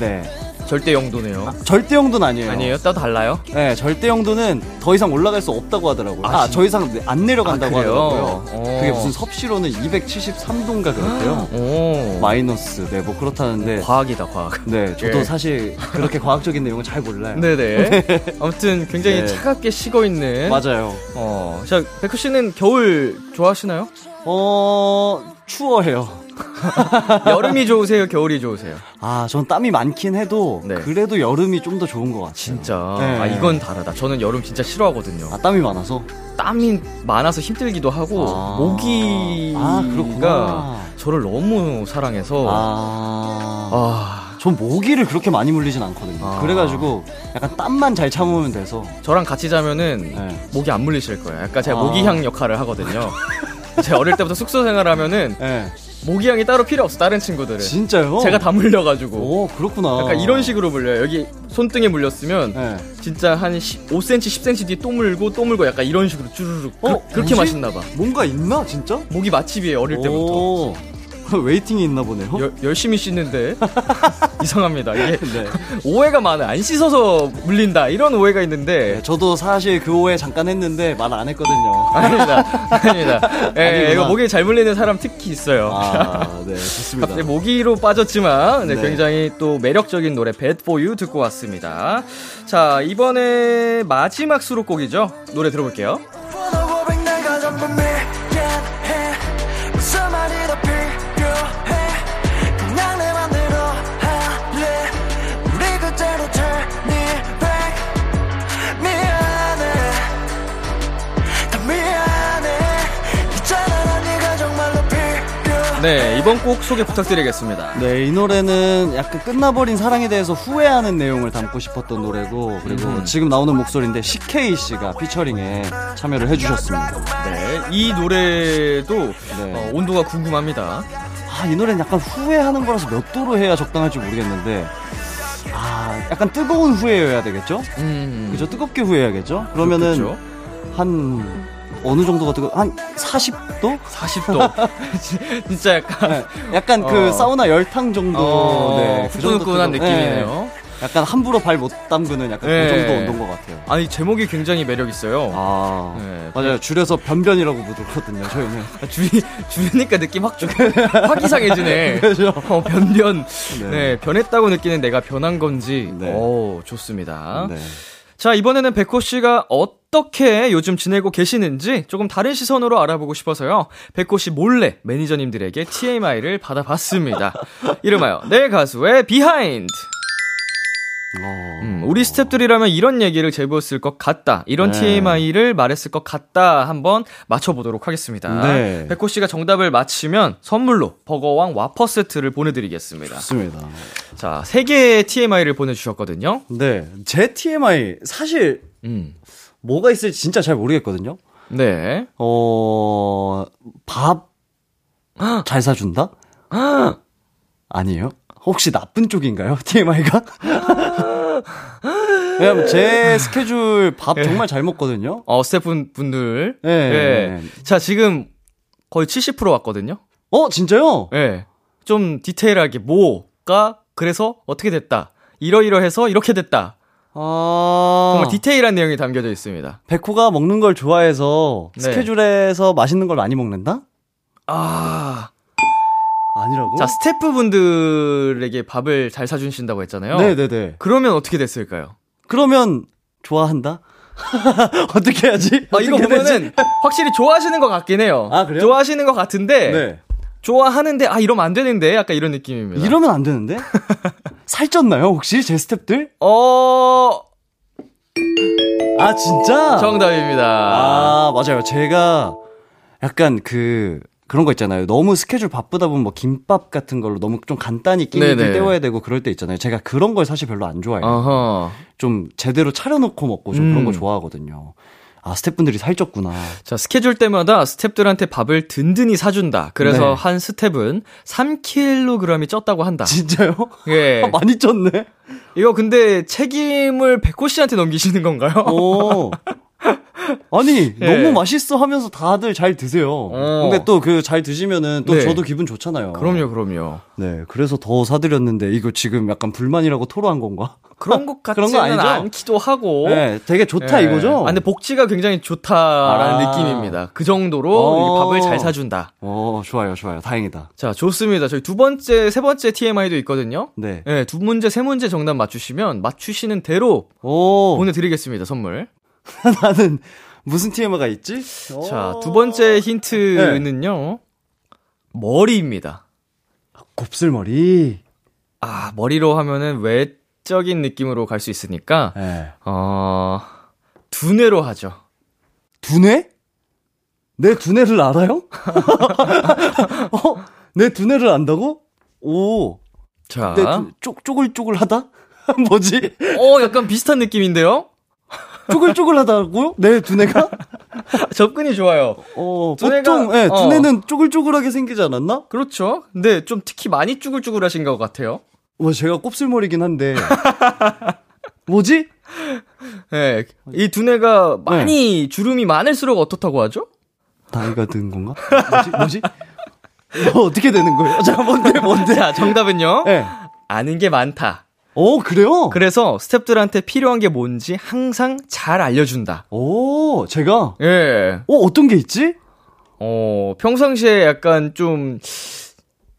네. 절대 영도네요. 절대 영도는 아니에요. 아니에요? 따로 달라요? 네, 절대 영도는 더 이상 올라갈 수 없다고 하더라고요. 아, 아, 더 이상 안 내려간다고 아? 하더라고요. 어. 그게 무슨 섭씨로는 273도인가 그랬대요. 오. 마이너스, 네, 뭐 그렇다는데. 과학이다, 과학. 네, 저도 예. 사실 그렇게 과학적인 내용은 잘 몰라요. 네네. 아무튼 굉장히 네. 차갑게 식어 있는. 맞아요. 어, 자, 백호 씨는 겨울 좋아하시나요? 어, 추워해요. 여름이 좋으세요? 겨울이 좋으세요? 아, 전 땀이 많긴 해도 네. 그래도 여름이 좀 더 좋은 것 같아요. 진짜. 네. 아, 이건 다르다. 저는 여름 진짜 싫어하거든요. 아, 땀이 많아서? 땀이 많아서 힘들기도 하고 아. 모기가 아. 저를 너무 사랑해서 아, 아. 전 모기를 그렇게 많이 물리진 않거든요. 아. 그래가지고 약간 땀만 잘 참으면 돼서. 저랑 같이 자면은 네. 모기 안 물리실 거예요. 약간 제가 아. 모기향 역할을 하거든요. 제가 어릴 때부터 숙소 생활하면은 네. 모기향이 따로 필요 없어 다른 친구들은. 진짜요? 제가 다 물려가지고. 오, 그렇구나. 약간 이런 식으로 물려요. 여기 손등에 물렸으면 네. 진짜 한 5cm, 10cm 뒤에 또 물고 또 물고 약간 이런 식으로 쭈르륵. 어, 그, 렇게 뭐지? 맛있나 봐. 뭔가 있나, 진짜? 모기 맛집이에요 어릴 때부터. 오, waiting이 있나 보네요. 여- 열심히 씻는데 이상합니다. 이게 네. 오해가 많아. 안 씻어서 물린다 이런 오해가 있는데 네, 저도 사실 그 오해 잠깐 했는데 말 안 했거든요. 아닙니다. 아닙니다. 예. 이거 모기 잘 물리는 사람 특히 있어요. 아, 네, 좋습니다. 갑자기 모기로 빠졌지만 네, 네. 굉장히 또 매력적인 노래 Bad For You 듣고 왔습니다. 자 이번에 마지막 수록곡이죠. 노래 들어볼게요. 이번 곡 소개 부탁드리겠습니다. 네, 이 노래는 약간 끝나버린 사랑에 대해서 후회하는 내용을 담고 싶었던 노래고, 그리고 음. 지금 나오는 목소리인데 CK 씨가 피처링에 참여를 해주셨습니다. 네, 이 노래도 네. 어, 온도가 궁금합니다. 아, 이 노래는 약간 후회하는 거라서 몇 도로 해야 적당할지 모르겠는데, 아, 약간 뜨거운 후회여야 되겠죠? 음, 그죠? 뜨겁게 후회해야겠죠? 그러면은, 그렇겠죠. 한, 어느 정도가 뜨거, 한 40도? 40도. 진짜 약간 네, 약간 그 어. 사우나 열탕 정도, 어, 네, 그 정도 후끈후끈한 뜨거- 느낌이네요. 네, 약간 함부로 발 못 담그는 약간 네. 그 정도 온도인 것 같아요. 아니 제목이 굉장히 매력 있어요. 아, 네. 맞아요. 줄여서 변변이라고 부르거든요, 저희는. 줄이 줄이니까 느낌 확 주, 확 이상해지네. 그죠? 어, 변변. 네. 네. 변했다고 느끼는 내가 변한 건지. 네. 오, 좋습니다. 네. 자, 이번에는 백호 씨가 어 떻게 요즘 지내고 계시는지 조금 다른 시선으로 알아보고 싶어서요. 백호 씨 몰래 매니저님들에게 TMI를 받아봤습니다. 이름하여 내 가수의 behind. 어, 음, 우리 스탭들이라면 이런 얘기를 제보했을 것 같다. 이런 네. TMI를 말했을 것 같다. 한번 맞춰보도록 하겠습니다. 네. 백호 씨가 정답을 맞히면 선물로 버거왕 와퍼 세트를 보내드리겠습니다. 좋습니다. 자, 세 개의 TMI를 보내주셨거든요. 네. 제 TMI, 사실, 음. 뭐가 있을지 진짜 잘 모르겠거든요. 네. 어, 밥, 잘 사준다? 아니에요? 혹시 나쁜 쪽인가요? TMI가? 왜냐면 제 스케줄 밥 정말 잘 먹거든요. 어, 스태프 분들. 네. 예. 자, 지금 거의 70% 왔거든요. 어, 진짜요? 예. 좀 디테일하게 뭐가 그래서 어떻게 됐다. 이러이러해서 이렇게 됐다. 아. 정말 디테일한 내용이 담겨져 있습니다. 백호가 먹는 걸 좋아해서 네. 스케줄에서 맛있는 걸 많이 먹는다? 아. 아니라고? 자, 스태프분들에게 밥을 잘 사주신다고 했잖아요. 네네네. 그러면 어떻게 됐을까요? 그러면 좋아한다? 어떻게 해야지? 아, 이거 어떻게? 보면은 확실히 좋아하시는 것 같긴 해요. 아, 그래요? 좋아하시는 것 같은데 네. 좋아하는데 아 이러면 안 되는데 약간 이런 느낌입니다. 이러면 안 되는데? 살쪘나요, 혹시? 제 스탭들? 어 아, 진짜? 정답입니다. 아, 맞아요. 제가 약간 그, 그런 거 있잖아요. 너무 스케줄 바쁘다 보면 뭐 김밥 같은 걸로 너무 좀 간단히 끼니들 네네. 때워야 되고 그럴 때 있잖아요. 제가 그런 걸 사실 별로 안 좋아해요. 어허. 좀 제대로 차려놓고 먹고 좀 음. 그런 거 좋아하거든요. 아, 스태프분들이 살쪘구나. 자, 스케줄 때마다 스탭들한테 밥을 든든히 사준다. 그래서 네. 한 스탭은 3kg이 쪘다고 한다. 진짜요? 예. 아, 많이 쪘네? 이거 근데 책임을 백호 씨한테 넘기시는 건가요? 오. 아니, 예. 너무 맛있어 하면서 다들 잘 드세요. 어. 근데 또 그 잘 드시면은 또 네. 저도 기분 좋잖아요. 그럼요, 그럼요. 네, 그래서 더 사드렸는데 이거 지금 약간 불만이라고 토로한 건가? 그런 것 그런 거 같지는 아니죠? 않기도 하고. 네, 되게 좋다 예. 이거죠? 아, 근데 복지가 굉장히 좋다라는 아. 느낌입니다. 그 정도로 어. 밥을 잘 사준다. 어, 좋아요, 좋아요. 다행이다. 자, 좋습니다. 저희 두 번째, 세 번째 TMI도 있거든요. 네. 네, 두 문제, 세 문제 정답 맞추시면 맞추시는 대로 오, 보내드리겠습니다, 선물. 나는 무슨 TMI가 있지? 자, 오. 두 번째 힌트는요. 머리입니다. 곱슬머리. 아, 머리로 하면은 외적인 느낌으로 갈 수 있으니까, 네. 어, 두뇌로 하죠. 두뇌? 내 두뇌를 알아요? 어? 내 두뇌를 안다고? 오. 자. 네, 쪼, 쪼글쪼글하다? 뭐지? 어, 약간 비슷한 느낌인데요? 쪼글쪼글하다고요? 네, 두뇌가? 접근이 좋아요. 어, 두뇌가- 보통, 예, 어. 두뇌는 쪼글쪼글하게 생기지 않았나? 그렇죠. 근데 좀 특히 많이 쭈글쭈글하신 것 같아요. 뭐, 제가 곱슬머리긴 한데. 뭐지? 네, 이 두뇌가 많이 주름이 많을수록 어떻다고 하죠? 나이가 든 건가? 뭐지? 뭐지? 뭐, 어떻게 되는 거예요? 자, 뭔데, 뭔데? 자, 정답은요. 예. 아는 게 많다. 어, 그래요? 그래서 스탭들한테 필요한 게 뭔지 항상 잘 알려준다. 오, 제가? 예. 어, 어떤 게 있지? 어, 평상시에 약간 좀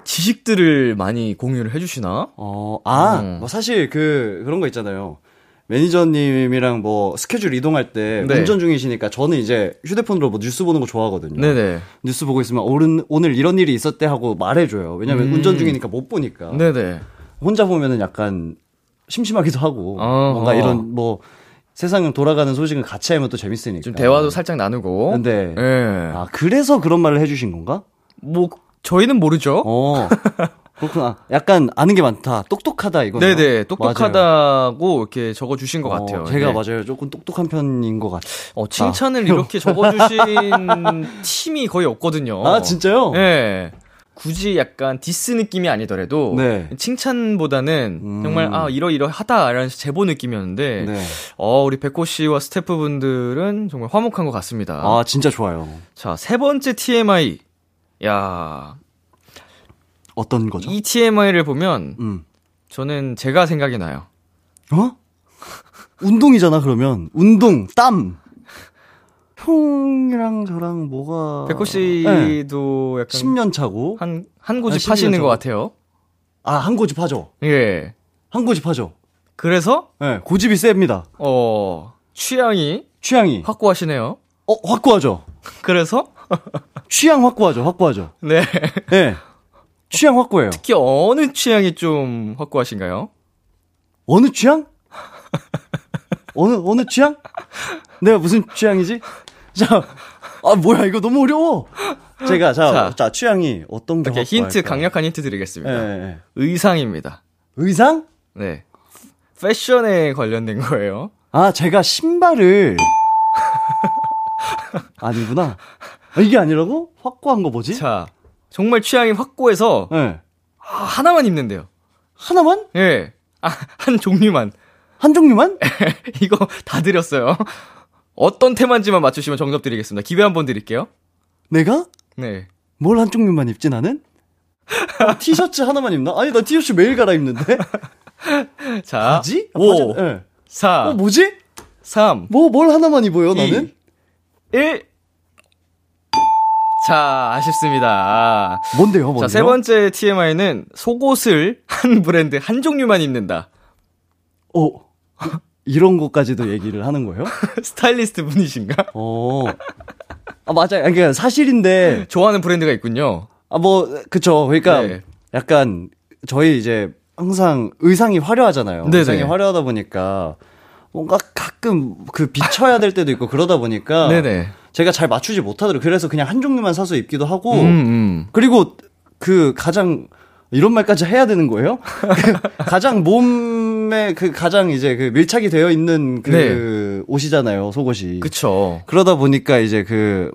지식들을 많이 공유를 해주시나? 어, 아, 음. 뭐 사실 그, 그런 거 있잖아요. 매니저님이랑 뭐 스케줄 이동할 때 네. 운전 중이시니까 저는 이제 휴대폰으로 뭐 뉴스 보는 거 좋아하거든요. 네네. 뉴스 보고 있으면 오늘, 오늘 이런 일이 있었대 하고 말해줘요. 왜냐면 음. 운전 중이니까 못 보니까. 네네. 혼자 보면은 약간 심심하기도 하고 어허. 뭔가 이런 뭐 세상 돌아가는 소식을 같이 하면 또 재밌으니까. 좀 대화도 살짝 나누고. 근데 예. 아 그래서 그런 말을 해주신 건가? 뭐, 저희는 모르죠. 어 그렇구나. 약간 아는 게 많다. 똑똑하다 이거. 네네. 똑똑하다고 이렇게 적어주신 것 같아요. 어, 제가 네. 맞아요. 조금 똑똑한 편인 것 같아요. 어, 칭찬을 이렇게 적어주신 팀이 거의 없거든요. 아 진짜요? 네. 굳이 약간 디스 느낌이 아니더라도 네. 칭찬보다는 음. 정말 아 이러이러하다라는 제보 느낌이었는데 네. 어 우리 백호 씨와 스태프분들은 정말 화목한 것 같습니다. 아 진짜 좋아요. 자 세 번째 TMI 야 어떤 거죠? 이 TMI를 보면 음. 저는 제가 생각이 나요. 어? 운동이잖아 그러면 운동 땀. 형이랑 저랑 뭐가 백호 네. 씨도 약간 10년 차고 한, 한 고집 아, 하시는 10년 것 차. 같아요. 아 한 고집 하죠. 예. 한 고집 하죠. 그래서, 예, 고집이 셉니다. 어, 취향이 취향이 확고하시네요. 어 확고하죠. 그래서, 취향 확고하죠. 확고하죠. 네. 예. 취향 확고해요. 특히 어느 취향이 좀 확고하신가요? 어느 취향? 어느 어느 취향? 내가 무슨 취향이지? 자, 아 뭐야 이거 너무 어려워. 제가 자, 자. 자, 취향이 어떤 게 힌트, 확고할까? 강력한 힌트 예, 드리겠습니다. 예, 예. 의상입니다. 의상? 네. 패션에 관련된 거예요. 아 제가 신발을 아니구나. 아, 이게 아니라고? 확고한 거 뭐지? 자, 정말 취향이 확고해서 예. 아, 하나만 입는데요. 하나만? 예. 아, 한 종류만. 한 종류만? 이거 다 드렸어요. 어떤 테마인지만 맞추시면 정답 드리겠습니다. 기회 한번 드릴게요. 내가 네. 뭘 한 종류만 입지 나는? 아, 티셔츠 하나만 입나? 아니 나 티셔츠 매일 갈아입는데. 자, 뭐지? 5, 바지- 예. 4, 어 뭐지? 3, 뭐 뭘 하나만 입어요 나는? 1. 자, 아쉽습니다. 뭔데요? 뭔데요? 자, 세 번째 TMI는 속옷을 한 브랜드 한 종류만 입는다. 어 이런 것까지도 얘기를 하는 거예요? 스타일리스트 분이신가? 어. 아 맞아요. 그러니까 사실인데 좋아하는 브랜드가 있군요. 아 뭐 그쵸. 그러니까 네. 약간 저희 이제 항상 의상이 화려하잖아요. 네네. 의상이 화려하다 보니까 뭔가 가끔 그 비춰야 될 때도 있고 그러다 보니까 네네. 제가 잘 맞추지 못하더라고요. 그래서 그냥 한 종류만 사서 입기도 하고 음, 음. 그리고 그 가장 이런 말까지 해야 되는 거예요? 그 가장 몸에 그 가장 이제 그 밀착이 되어 있는 그 네. 옷이잖아요, 속옷이. 그쵸. 그러다 보니까 이제 그,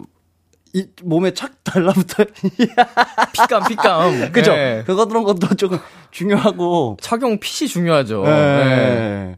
이 몸에 착 달라붙어. 핏감, 핏감. 그죠? 네. 그거 그런 것도 조금 중요하고. 착용 핏이 중요하죠. 예. 네.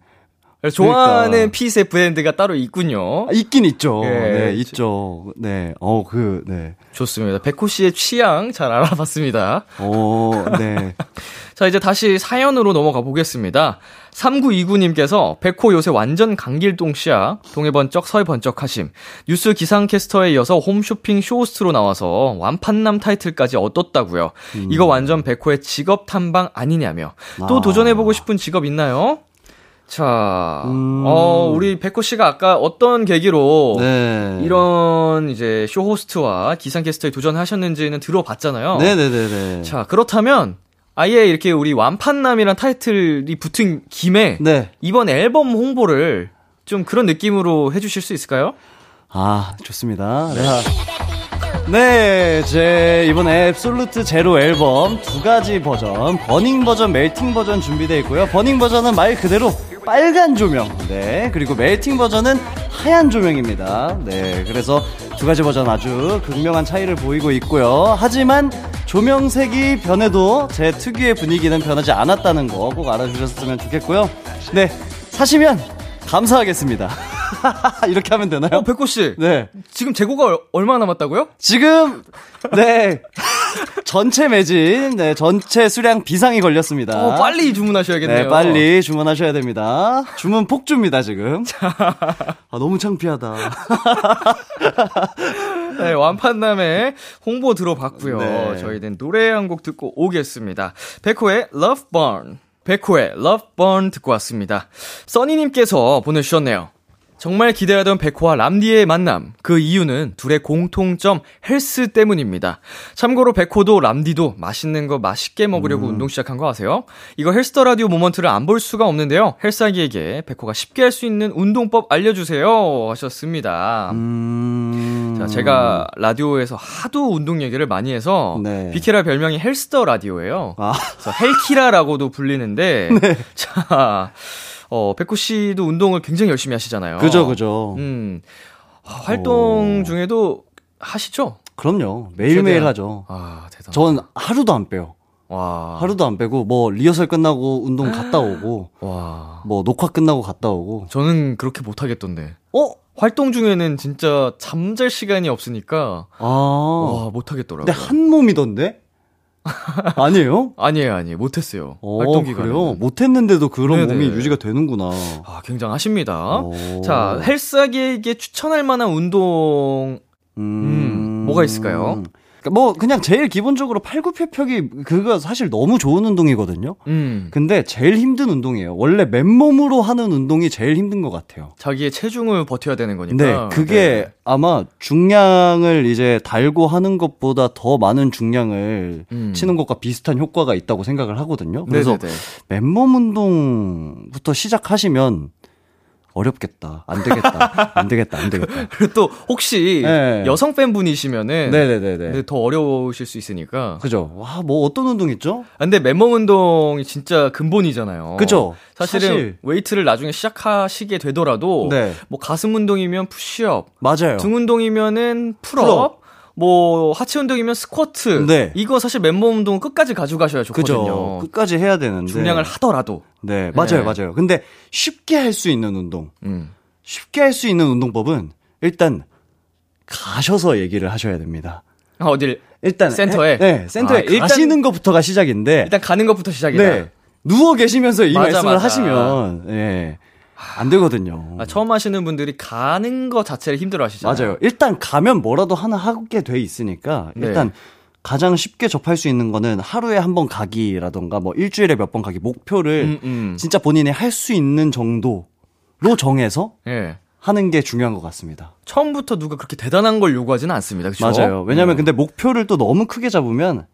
좋아하는 그러니까. 핏의 브랜드가 따로 있군요. 아, 있긴 있죠. 예. 네, 있죠. 네. 어, 그, 네. 좋습니다. 백호 씨의 취향 잘 알아봤습니다. 어, 네. 자, 이제 다시 사연으로 넘어가 보겠습니다. 3929님께서 백호 요새 완전 강길동 씨야. 동해 번쩍 서해 번쩍 하심. 뉴스 기상캐스터에 이어서 홈쇼핑 쇼호스트로 나와서 완판남 타이틀까지 얻었다고요. 이거 완전 백호의 직업 탐방 아니냐며. 또 아. 도전해보고 싶은 직업 있나요? 자, 음. 어, 우리 백호 씨가 아까 어떤 계기로 네. 이런 이제 쇼 호스트와 기상캐스터에 도전하셨는지는 들어봤잖아요. 네네네네. 자, 그렇다면 아예 이렇게 우리 완판남이란 타이틀이 붙은 김에 네. 이번 앨범 홍보를 좀 그런 느낌으로 해주실 수 있을까요? 아, 좋습니다. 내가 네, 제 이번에 Absolute Zero 앨범 두 가지 버전, Burning 버전, Melting 버전 준비되어 있고요. Burning 버전은 말 그대로 빨간 조명, 네, 그리고 Melting 버전은 하얀 조명입니다. 네, 그래서 두 가지 버전 아주 극명한 차이를 보이고 있고요. 하지만 조명색이 변해도 제 특유의 분위기는 변하지 않았다는 거 꼭 알아주셨으면 좋겠고요. 네, 사시면 감사하겠습니다. 이렇게 하면 되나요? 어, 백호 씨. 네. 지금 재고가 얼- 얼마나 남았다고요? 지금 네 전체 매진 네 전체 수량 비상이 걸렸습니다. 어, 빨리 주문하셔야겠네요. 네 빨리 주문하셔야 됩니다. 주문 폭주입니다 지금. 아 너무 창피하다. 네, 완판남의 홍보 들어봤고요. 네. 저희는 노래 한 곡 듣고 오겠습니다. 백호의 Love Burn. 백호의 Love Burn 듣고 왔습니다. 써니님께서 보내주셨네요. 정말 기대하던 백호와 람디의 만남. 그 이유는 둘의 공통점 헬스 때문입니다. 참고로 백호도 람디도 맛있는 거 맛있게 먹으려고 운동 시작한 거 아세요? 이거 헬스 더 라디오 moment를 안 볼 수가 없는데요. 헬스 아기에게 백호가 쉽게 할 수 있는 운동법 알려주세요. 하셨습니다. 음... 자, 제가 라디오에서 하도 운동 얘기를 많이 해서 네. 비케라 별명이 헬스 더 라디오예요. 아. 그래서 헬키라라고도 불리는데 자, 어, 백호 씨도 운동을 굉장히 열심히 하시잖아요. 그죠 그죠. 음. 아, 활동 어. 중에도 하시죠? 그럼요 매일매일 최대한. 하죠. 아, 대단. 전 하루도 안 빼요. 와. 하루도 안 빼고 뭐 리허설 끝나고 운동 갔다 오고 와. 뭐 녹화 끝나고 갔다 오고. 저는 그렇게 못 하겠던데. 어? 활동 중에는 진짜 잠잘 시간이 없으니까 아. 와, 못 하겠더라고요. 근데 한 몸이던데? 아니에요? 아니에요, 아니에요. 못 했어요. 어, 활동 기간에. 그래요? 못했는데도 그런 네네. 몸이 유지가 되는구나. 아, 굉장하십니다. 오. 자, 헬스하기에게 추천할 만한 운동, 음, 뭐가 있을까요? 그러니까 뭐 그냥 제일 기본적으로 팔굽혀펴기 그거 사실 너무 좋은 운동이거든요. 음, 근데 제일 힘든 운동이에요. 원래 맨몸으로 하는 운동이 제일 힘든 것 같아요. 자기의 체중을 버텨야 되는 거니까. 근데 그게 네. 아마 중량을 이제 달고 하는 것보다 더 많은 중량을 음. 치는 것과 비슷한 효과가 있다고 생각을 하거든요. 그래서 네네네. 맨몸 운동부터 시작하시면 어렵겠다. 안 되겠다. 안 되겠다. 안 되겠다. 그리고 또 혹시 네. 여성 팬분이시면은 네네네네. 더 어려우실 수 있으니까. 그죠. 와, 뭐 어떤 운동 있죠? 아, 근데 맨몸 운동이 진짜 근본이잖아요. 그죠. 사실은 사실- 웨이트를 나중에 시작하시게 되더라도 네. 뭐 가슴 운동이면 푸시업, 맞아요. 등 운동이면은 pull-up, pull-up. 뭐 하체 운동이면 스쿼트. 네. 이거 사실 맨몸 운동 끝까지 가져가셔야 그죠. 좋거든요. 끝까지 해야 되는데. 중량을 하더라도. 네, 맞아요, 네. 맞아요. 근데 쉽게 할 수 있는 운동. 음. 쉽게 할 수 있는 운동법은 일단 가셔서 얘기를 하셔야 됩니다. 아, 어딜 일단 센터에? 해- 네, 센터에 아, 일단- 가시는 것부터가 시작인데 일단 가는 것부터 시작이다. 네. 누워 계시면서 이 맞아, 말씀을 맞아. 하시면 예. 안 되거든요. 아, 처음 하시는 분들이 가는 거 자체를 힘들어 하시잖아요. 맞아요. 일단 가면 뭐라도 하나 하게 돼 있으니까 네. 일단 가장 쉽게 접할 수 있는 거는 하루에 한 번 가기라던가 뭐 일주일에 몇 번 가기 목표를 음, 음. 진짜 본인이 할 수 있는 정도로 정해서 예. 하는 게 중요한 것 같습니다. 처음부터 누가 그렇게 대단한 걸 요구하지는 않습니다. 그렇죠? 맞아요. 왜냐면 근데 목표를 또 너무 크게 잡으면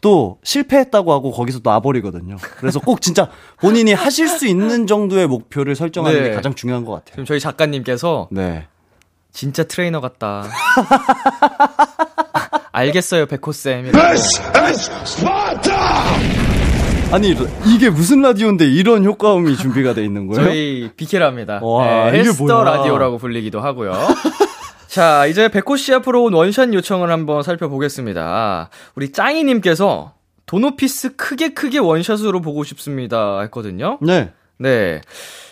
또 실패했다고 하고 거기서 놔버리거든요. 그래서 꼭 진짜 본인이 하실 수 있는 정도의 목표를 설정하는 네. 게 가장 중요한 것 같아요. 지금 저희 작가님께서 네. 진짜 트레이너 같다. 알겠어요, 백호쌤. 아니 이게 무슨 라디오인데 이런 효과음이 준비가 돼 있는 거예요? 저희 비케라입니다. 와, 네, 이게 헬스 더 뭐야. 라디오라고 불리기도 하고요. 자, 이제 백호 씨 앞으로 온 one shot 요청을 한번 살펴보겠습니다. 우리 짱이님께서 도노 peace 크게 크게 one shot으로 보고 싶습니다 했거든요. 네. 네.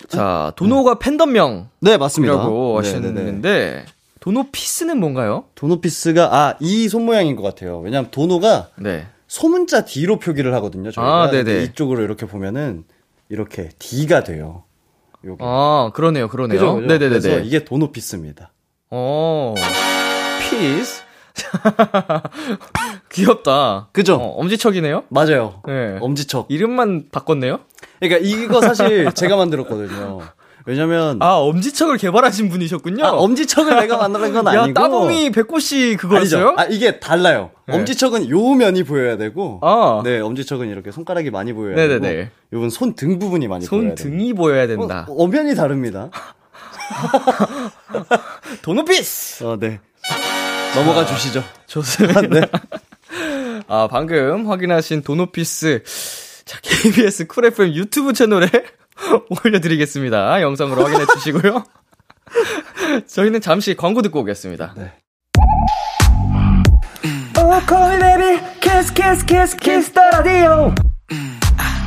자, 도노가 팬덤명이라고 네, 맞습니다. 네, 네, 네. 하셨는데 도노 peace는 뭔가요? 도노 peace가 아 이 손 모양인 것 같아요. 왜냐하면 도노가 네. 소문자 D로 표기를 하거든요. 저희가 아, 네네. 이쪽으로 이렇게 보면은 이렇게 D가 돼요. 요게. 아, 그러네요, 그러네요. 그죠, 그죠? 네네네네. 그래서 이게 도노 peace입니다. 어, peace. 귀엽다. 그죠? 어, 엄지척이네요? 맞아요. 네. 엄지척. 이름만 바꿨네요? 그러니까 이거 사실 제가 만들었거든요. 왜냐면 아, 엄지척을 개발하신 분이셨군요? 아, 엄지척을 내가 만든 건 야, 아니고. 따봉이 백호 씨 그거였어요? 아니죠. 아, 이게 달라요. 네. 엄지척은 요 면이 보여야 되고. 아. 네, 엄지척은 이렇게 손가락이 많이 보여야 네네네. 되고. 요건 손등 부분이 많이 보여야 손 돼요. 등이 보여야 된다. 어, 엄연히 다릅니다. 도노 peace! 어, 네. 넘어가 주시죠. 좋습니다. 네. 아, 방금 확인하신 도노 peace. 자, KBS 쿨 FM 유튜브 채널에 올려드리겠습니다. 영상으로 확인해 주시고요. 저희는 잠시 광고 듣고 오겠습니다. 네.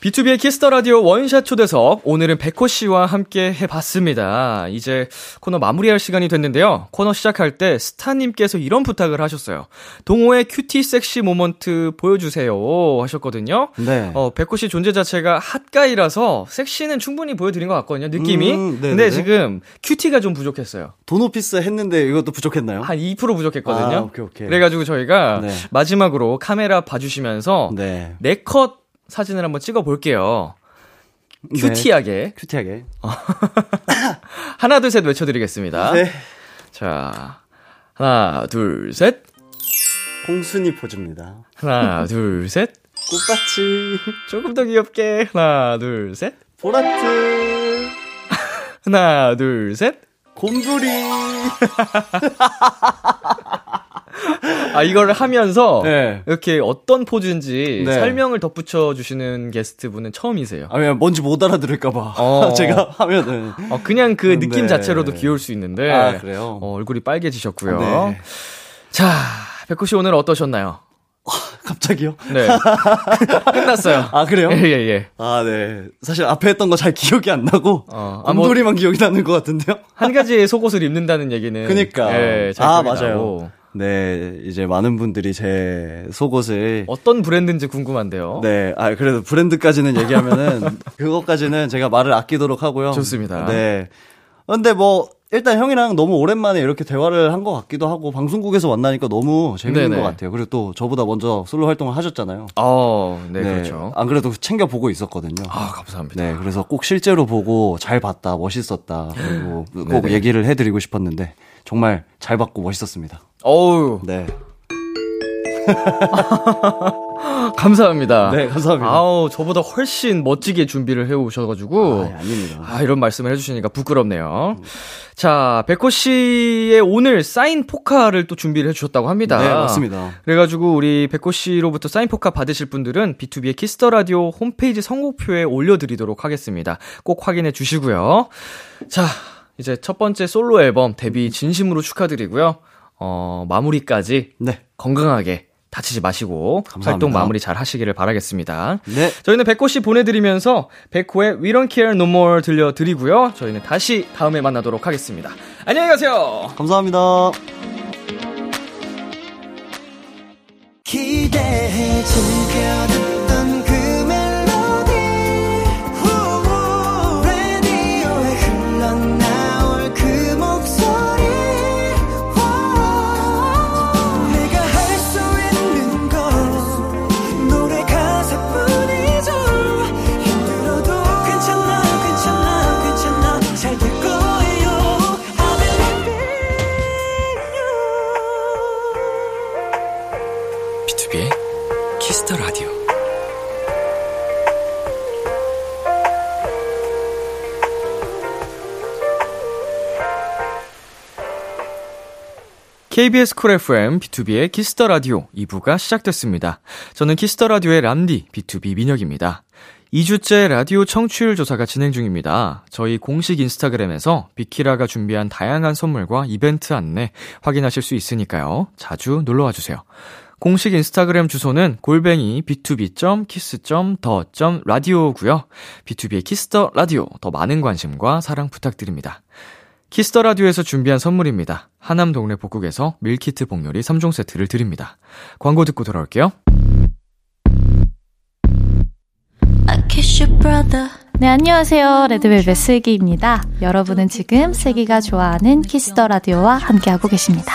비투비의 키스 더 라디오 원샷 초대석 오늘은 백호 씨와 함께 해봤습니다. 이제 코너 마무리할 시간이 됐는데요. 코너 시작할 때 스타님께서 이런 부탁을 하셨어요. 동호의 cutie 섹시 moment 보여주세요 하셨거든요. 네. 어 백호 씨 존재 자체가 hot guy라서 섹시는 충분히 보여드린 것 같거든요. 느낌이. 음, 네네네. 근데 지금 cutie가 좀 부족했어요. 도노피스 했는데 이것도 부족했나요? 한 2% 부족했거든요. 아, 오케이, 오케이. 그래가지고 저희가 네. 마지막으로 카메라 봐주시면서 네. 네컷 사진을 한번 찍어 볼게요. 네. cutie하게. cutie하게. 하나, 둘, 셋 외쳐드리겠습니다. 네. 자, 하나, 둘, 셋. 홍순이 포즈입니다. 하나, 둘, 셋. 꽃밭이 조금 더 귀엽게. 하나, 둘, 셋. 보라트 하나, 둘, 셋. 곰돌이 아, 이걸 하면서 네. 이렇게 어떤 포즈인지 네. 설명을 덧붙여 주시는 게스트 분은 처음이세요. 아 그냥 뭔지 못 알아들을까봐 어. 제가 하면은 어, 그냥 그 느낌 네. 자체로도 귀여울 수 있는데. 아, 그래요? 어, 얼굴이 빨개지셨고요. 네. 자, 백호 씨 오늘 어떠셨나요? 갑자기요? 네. 끝났어요. 아 그래요? 예, 예, 예. 아 네. 사실 앞에 했던 거 잘 기억이 안 나고 어, 아, 뭐- 곰돌이만 기억이 나는 것 같은데요. 한 가지의 속옷을 입는다는 얘기는. 그니까. 예, 잘 아, 맞아요. 나고. 네, 이제 많은 분들이 제 속옷을 어떤 브랜드인지 궁금한데요. 네, 아 그래도 브랜드까지는 얘기하면은 그것까지는 제가 말을 아끼도록 하고요. 좋습니다. 네. 근데 뭐 일단 형이랑 너무 오랜만에 이렇게 대화를 한 것 같기도 하고 방송국에서 만나니까 너무 재밌는 네네. 것 같아요. 그리고 또 저보다 먼저 솔로 활동을 하셨잖아요. 어, 네, 그렇죠. 안 그래도 챙겨 보고 있었거든요. 아, 감사합니다. 네, 그래서 꼭 실제로 보고 잘 봤다, 멋있었다, 그리고 꼭 네네. 얘기를 해드리고 싶었는데 정말 잘 봤고 멋있었습니다. 어우, 네, 감사합니다. 네, 감사합니다. 아우, 저보다 훨씬 멋지게 준비를 해오셔가지고. 아, 아닙니다. 아, 이런 말씀을 해주시니까 부끄럽네요. 자, 백호 씨의 오늘 사인 포카를 또 준비를 해주셨다고 합니다. 네, 맞습니다. 그래가지고 우리 백호 씨로부터 사인 포카 받으실 분들은 비투비의 키스 더 라디오 홈페이지 선곡표에 올려드리도록 하겠습니다. 꼭 확인해 주시고요. 자, 이제 첫 번째 솔로 앨범 데뷔 진심으로 축하드리고요. 어, 마무리까지 네, 건강하게 다치지 마시고 감사합니다. 활동 마무리 잘 하시기를 바라겠습니다. 네, 저희는 백호 씨 보내드리면서 백호의 We Don't Care No More 들려드리고요. 저희는 다시 다음에 만나도록 하겠습니다. 안녕히 가세요. 감사합니다. 기대해 즐겨 KBS 쿨 FM, 비투비의 키스 더 라디오 2부가 시작됐습니다. 저는 키스 더 라디오의 람디, 비투비 민혁입니다. 2주째 라디오 청취율 조사가 진행 중입니다. 저희 공식 인스타그램에서 비키라가 준비한 다양한 선물과 이벤트 안내 확인하실 수 있으니까요. 자주 놀러와 주세요. 공식 인스타그램 주소는 골뱅이 btob.kiss.the.radio고요. 비투비의 키스 더 라디오 더 많은 관심과 사랑 부탁드립니다. 키스 더 라디오에서 준비한 선물입니다. 하남 동네 복국에서 밀키트 복요리 3종 세트를 드립니다. 광고 듣고 돌아올게요. I kiss your brother. 네, 안녕하세요. 레드벨벳 슬기입니다. 여러분은 지금 슬기가 좋아하는 키스 더 라디오와 함께하고 계십니다.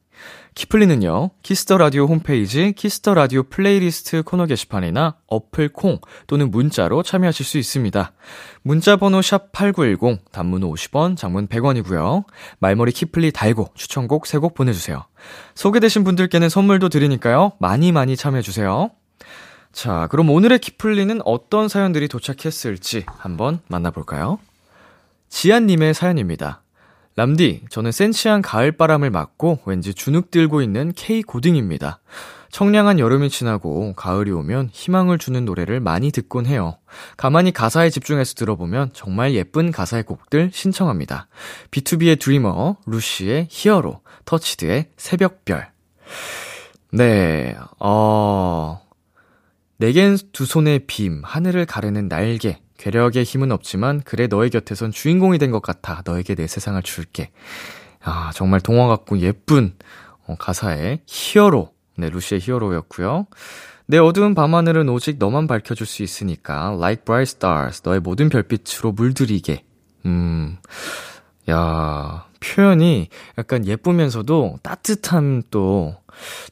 키플리는요, 키스 더 라디오 홈페이지 키스 더 라디오 플레이리스트 코너 게시판이나 어플 콩 또는 문자로 참여하실 수 있습니다. 문자 번호 샵 8910, 단문 50원, 장문 100원이고요. 말머리 키플리 달고 추천곡 3곡 보내주세요. 소개되신 분들께는 선물도 드리니까요. 많이 많이 참여해주세요. 자, 그럼 오늘의 키플리는 어떤 사연들이 도착했을지 한번 만나볼까요? 지안님의 사연입니다. 람디, 저는 센치한 가을바람을 맞고 왠지 주눅 들고 있는 K 고딩입니다. 청량한 여름이 지나고 가을이 오면 희망을 주는 노래를 많이 듣곤 해요. 가만히 가사에 집중해서 들어보면 정말 예쁜 가사의 곡들 신청합니다. B2B의 드리머, 루시의 히어로, 터치드의 새벽별. 네, 어, 내겐 두 손의 빔, 하늘을 가르는 날개, 괴력의 힘은 없지만 그래 너의 곁에선 주인공이 된 것 같아 너에게 내 세상을 줄게. 아 정말 동화 같고 예쁜 어, 가사의 히어로 네 루시의 히어로였고요. 내 어두운 밤하늘은 오직 너만 밝혀줄 수 있으니까 Like bright stars 너의 모든 별빛으로 물들이게. 음, 야 표현이 약간 예쁘면서도 따뜻한 또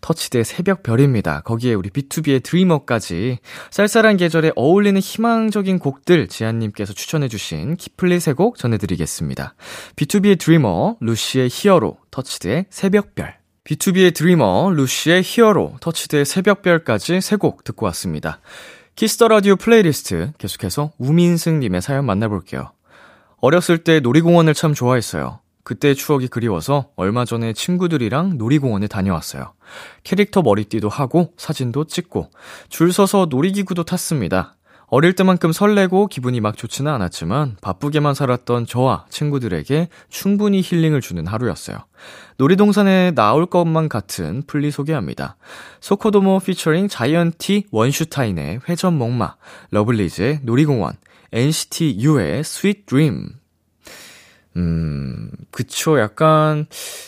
터치드의 새벽별입니다. 거기에 우리 B2B의 드리머까지 쌀쌀한 계절에 어울리는 희망적인 곡들 지안님께서 추천해주신 키플리 세곡 전해드리겠습니다. 비투비의 Dreamer, 루시의 Hero, 터치드의 새벽별. 비투비의 Dreamer, 루시의 Hero, 터치드의 새벽별까지 세 곡 듣고 왔습니다. 키스 더 라디오 플레이리스트 계속해서 우민승님의 사연 만나볼게요. 어렸을 때 놀이공원을 참 좋아했어요. 그때의 추억이 그리워서 얼마 전에 친구들이랑 놀이공원에 다녀왔어요. 캐릭터 머리띠도 하고 사진도 찍고 줄 서서 놀이기구도 탔습니다. 어릴 때만큼 설레고 기분이 막 좋지는 않았지만 바쁘게만 살았던 저와 친구들에게 충분히 힐링을 주는 하루였어요. 놀이동산에 나올 것만 같은 플리 소개합니다. 소코도모 피처링 자이언티 원슈타인의 회전 목마, 러블리즈의 놀이공원, NCT U의 Sweet Dream, 음, 그쵸. 약간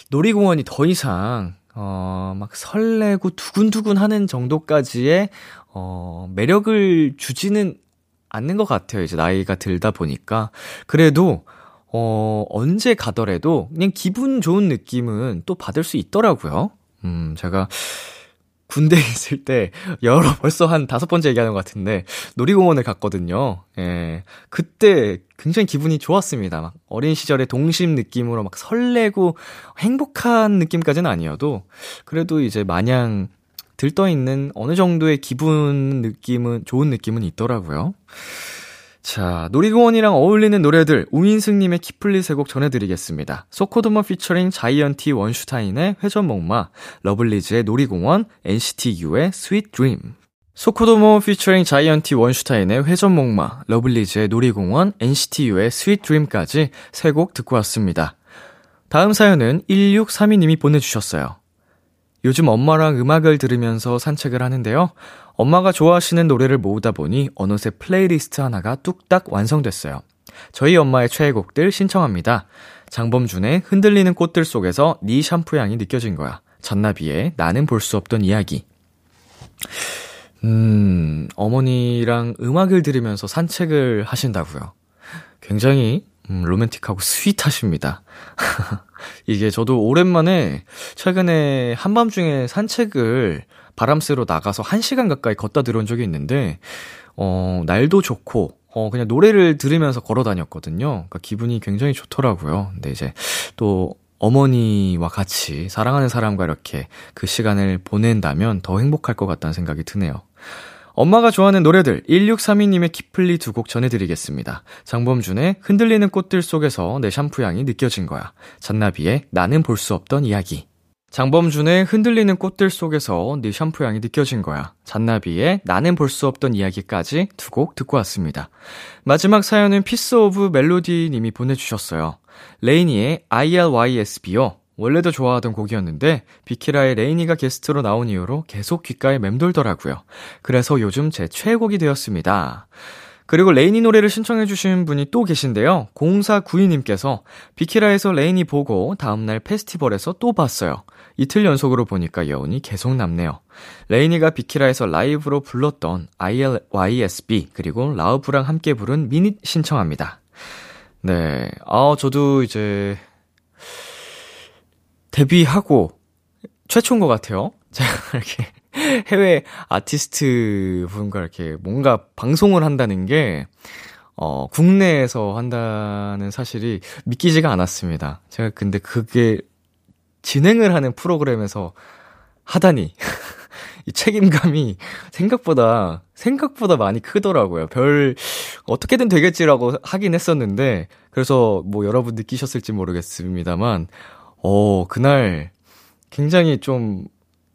놀이공원이 더 이상, 어, 막 설레고 두근두근 하는 정도까지의, 어, 매력을 주지는 않는 것 같아요. 이제 나이가 들다 보니까. 그래도, 어, 언제 가더라도 그냥 기분 좋은 느낌은 또 받을 수 있더라고요. 음, 제가 군대에 있을 때 여러 벌써 한 다섯 번째 얘기하는 것 같은데 놀이공원을 갔거든요. 예. 그때 굉장히 기분이 좋았습니다. 막 어린 시절의 동심 느낌으로 막 설레고 행복한 느낌까지는 아니어도 그래도 이제 마냥 들떠 있는 어느 정도의 기분 느낌은 좋은 느낌은 있더라고요. 자, 놀이공원이랑 어울리는 노래들 우민승님의 키플리 세곡 전해드리겠습니다. 소코도모 피처링 자이언티 원슈타인의 회전목마, 러블리즈의 놀이공원, NCT U의 Sweet Dream. 소코도모 피처링 자이언티 원슈타인의 회전목마, 러블리즈의 놀이공원, NCT U의 Sweet Dream까지 세 곡 듣고 왔습니다. 다음 사연은 1632님이 보내주셨어요. 요즘 엄마랑 음악을 들으면서 산책을 하는데요. 엄마가 좋아하시는 노래를 모으다 보니 어느새 플레이리스트 하나가 뚝딱 완성됐어요. 저희 엄마의 최애곡들 신청합니다. 장범준의 흔들리는 꽃들 속에서 네 샴푸 향이 느껴진 거야. 잔나비의 나는 볼 수 없던 이야기. 음, 어머니랑 음악을 들으면서 산책을 하신다고요. 굉장히 음, 로맨틱하고 sweet하십니다. 이게 저도 오랜만에 최근에 한밤중에 산책을 바람 쐬러 나가서 1시간 가까이 걷다 들어온 적이 있는데, 어, 날도 좋고, 어, 그냥 노래를 들으면서 걸어 다녔거든요. 그러니까 기분이 굉장히 좋더라고요. 근데 이제 또 어머니와 같이 사랑하는 사람과 이렇게 그 시간을 보낸다면 더 행복할 것 같다는 생각이 드네요. 엄마가 좋아하는 노래들 1632님의 키플리 두 곡 전해드리겠습니다. 장범준의 흔들리는 꽃들 속에서 내 샴푸 향이 느껴진 거야. 잔나비의 나는 볼 수 없던 이야기. 장범준의 흔들리는 꽃들 속에서 네 샴푸 향이 느껴진 거야. 잔나비의 나는 볼 수 없던 이야기까지 두 곡 듣고 왔습니다. 마지막 사연은 Piece of Melody 님이 보내주셨어요. 레이니의 ILYSB요. 원래도 좋아하던 곡이었는데 비키라의 레이니가 게스트로 나온 이후로 계속 귓가에 맴돌더라고요. 그래서 요즘 제 최애곡이 되었습니다. 그리고 레이니 노래를 신청해주신 분이 또 계신데요. 0492님께서 비키라에서 레이니 보고 다음날 페스티벌에서 또 봤어요. 이틀 연속으로 보니까 여운이 계속 남네요. 레이니가 비키라에서 라이브로 불렀던 ILYSB 그리고 라우브랑 함께 부른 Mean It 신청합니다. 네. 아, 저도 이제 데뷔하고 최초인 것 같아요. 제가 이렇게 해외 아티스트 분과 이렇게 뭔가 방송을 한다는 게, 어, 국내에서 한다는 사실이 믿기지가 않았습니다. 제가 근데 그게 진행을 하는 프로그램에서 하다니. 이 책임감이 생각보다, 생각보다 많이 크더라고요. 별, 어떻게든 되겠지라고 하긴 했었는데, 그래서 뭐 여러분 느끼셨을지 모르겠습니다만, 어, 그날 굉장히 좀,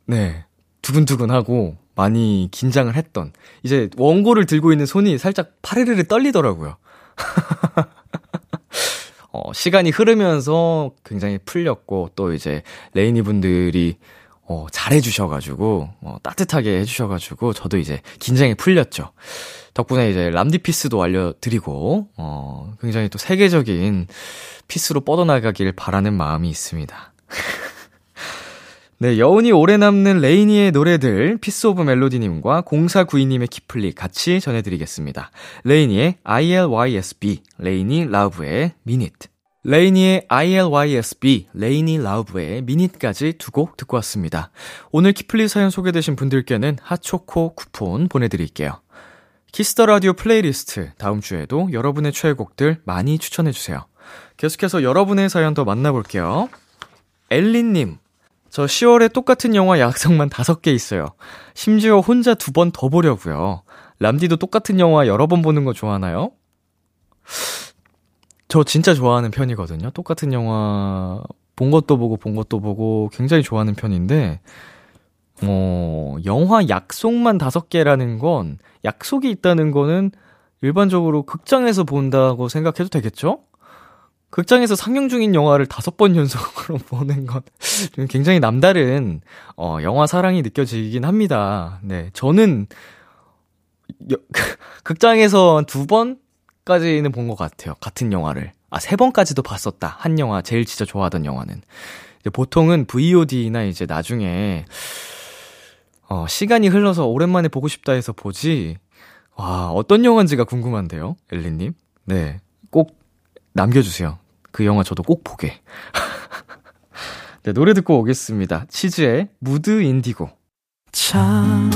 네, 두근두근하고 많이 긴장을 했던, 이제 원고를 들고 있는 손이 살짝 파르르르 떨리더라고요. 어, 시간이 흐르면서 굉장히 풀렸고, 또 이제 레이니 분들이 어, 잘해주셔가지고, 어, 따뜻하게 해주셔가지고, 저도 이제 긴장이 풀렸죠. 덕분에 이제 람디 피스도 알려드리고, 어, 굉장히 또 세계적인 피스로 뻗어나가길 바라는 마음이 있습니다. 네, 여운이 오래 남는 LANY의 노래들, Piece of Melody님과 0492님의 키플리 같이 전해드리겠습니다. 레이니의 ILYSB, 레이니 라브의 미니트. 레이니의 ILYSB, 레이니 라우브의 미닛까지 두 곡 듣고 왔습니다. 오늘 키플리 사연 소개되신 분들께는 핫초코 쿠폰 보내드릴게요. Kiss the Radio playlist 다음 주에도 여러분의 최애곡들 많이 추천해주세요. 계속해서 여러분의 사연 더 만나볼게요. 엘린님, 저 10월에 똑같은 영화 약속만 5개 있어요. 심지어 혼자 두 번 더 보려고요. 람디도 똑같은 영화 여러 번 보는 거 좋아하나요? 저 진짜 좋아하는 편이거든요. 똑같은 영화 본 것도 보고 본 것도 보고 굉장히 좋아하는 편인데 어, 영화 약속만 다섯 개라는 건 약속이 있다는 거는 일반적으로 극장에서 본다고 생각해도 되겠죠? 극장에서 상영 중인 영화를 다섯 번 연속으로 보는 건 굉장히 남다른 어, 영화 사랑이 느껴지긴 합니다. 네, 저는 여, 극장에서 두 번 까지는 본 것 같아요. 같은 영화를. 아, 세 번까지도 봤었다. 한 영화, 제일 진짜 좋아하던 영화는. 보통은 VOD나 이제 나중에, 어, 시간이 흘러서 오랜만에 보고 싶다 해서 보지, 와, 어떤 영화인지가 궁금한데요, 엘리님? 네. 꼭 남겨주세요. 그 영화 저도 꼭 보게. 네, 노래 듣고 오겠습니다. 치즈의 무드 인디고. 참,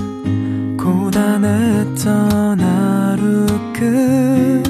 고단했던 하루 끝.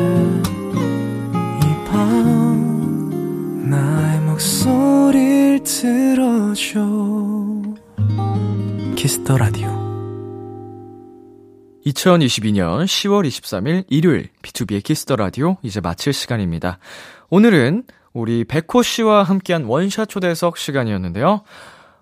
목소리를 들어줘 Kiss the Radio 2022년 10월 23일 일요일 B2B의 키스터 라디오 이제 마칠 시간입니다. 오늘은 우리 백호 씨와 함께한 원샷 초대석 시간이었는데요.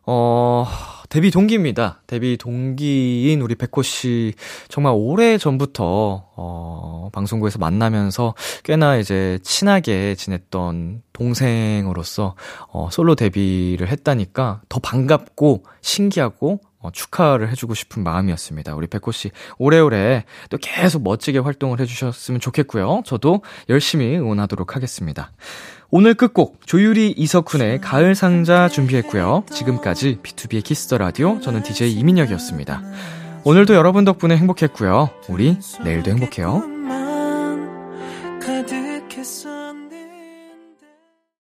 어, 데뷔 동기입니다. 데뷔 동기인 우리 백호 씨 정말 오래 전부터 어, 방송국에서 만나면서 꽤나 이제 친하게 지냈던 동생으로서 어, 솔로 데뷔를 했다니까 더 반갑고 신기하고 어, 축하를 해주고 싶은 마음이었습니다. 우리 백호 씨 오래오래 또 계속 멋지게 활동을 해주셨으면 좋겠고요. 저도 열심히 응원하도록 하겠습니다. 오늘 끝곡 조유리 이석훈의 가을 상자 준비했고요. 지금까지 B2B의 키스터 라디오 저는 DJ 이민혁이었습니다. 오늘도 여러분 덕분에 행복했고요. 우리 내일도 행복해요.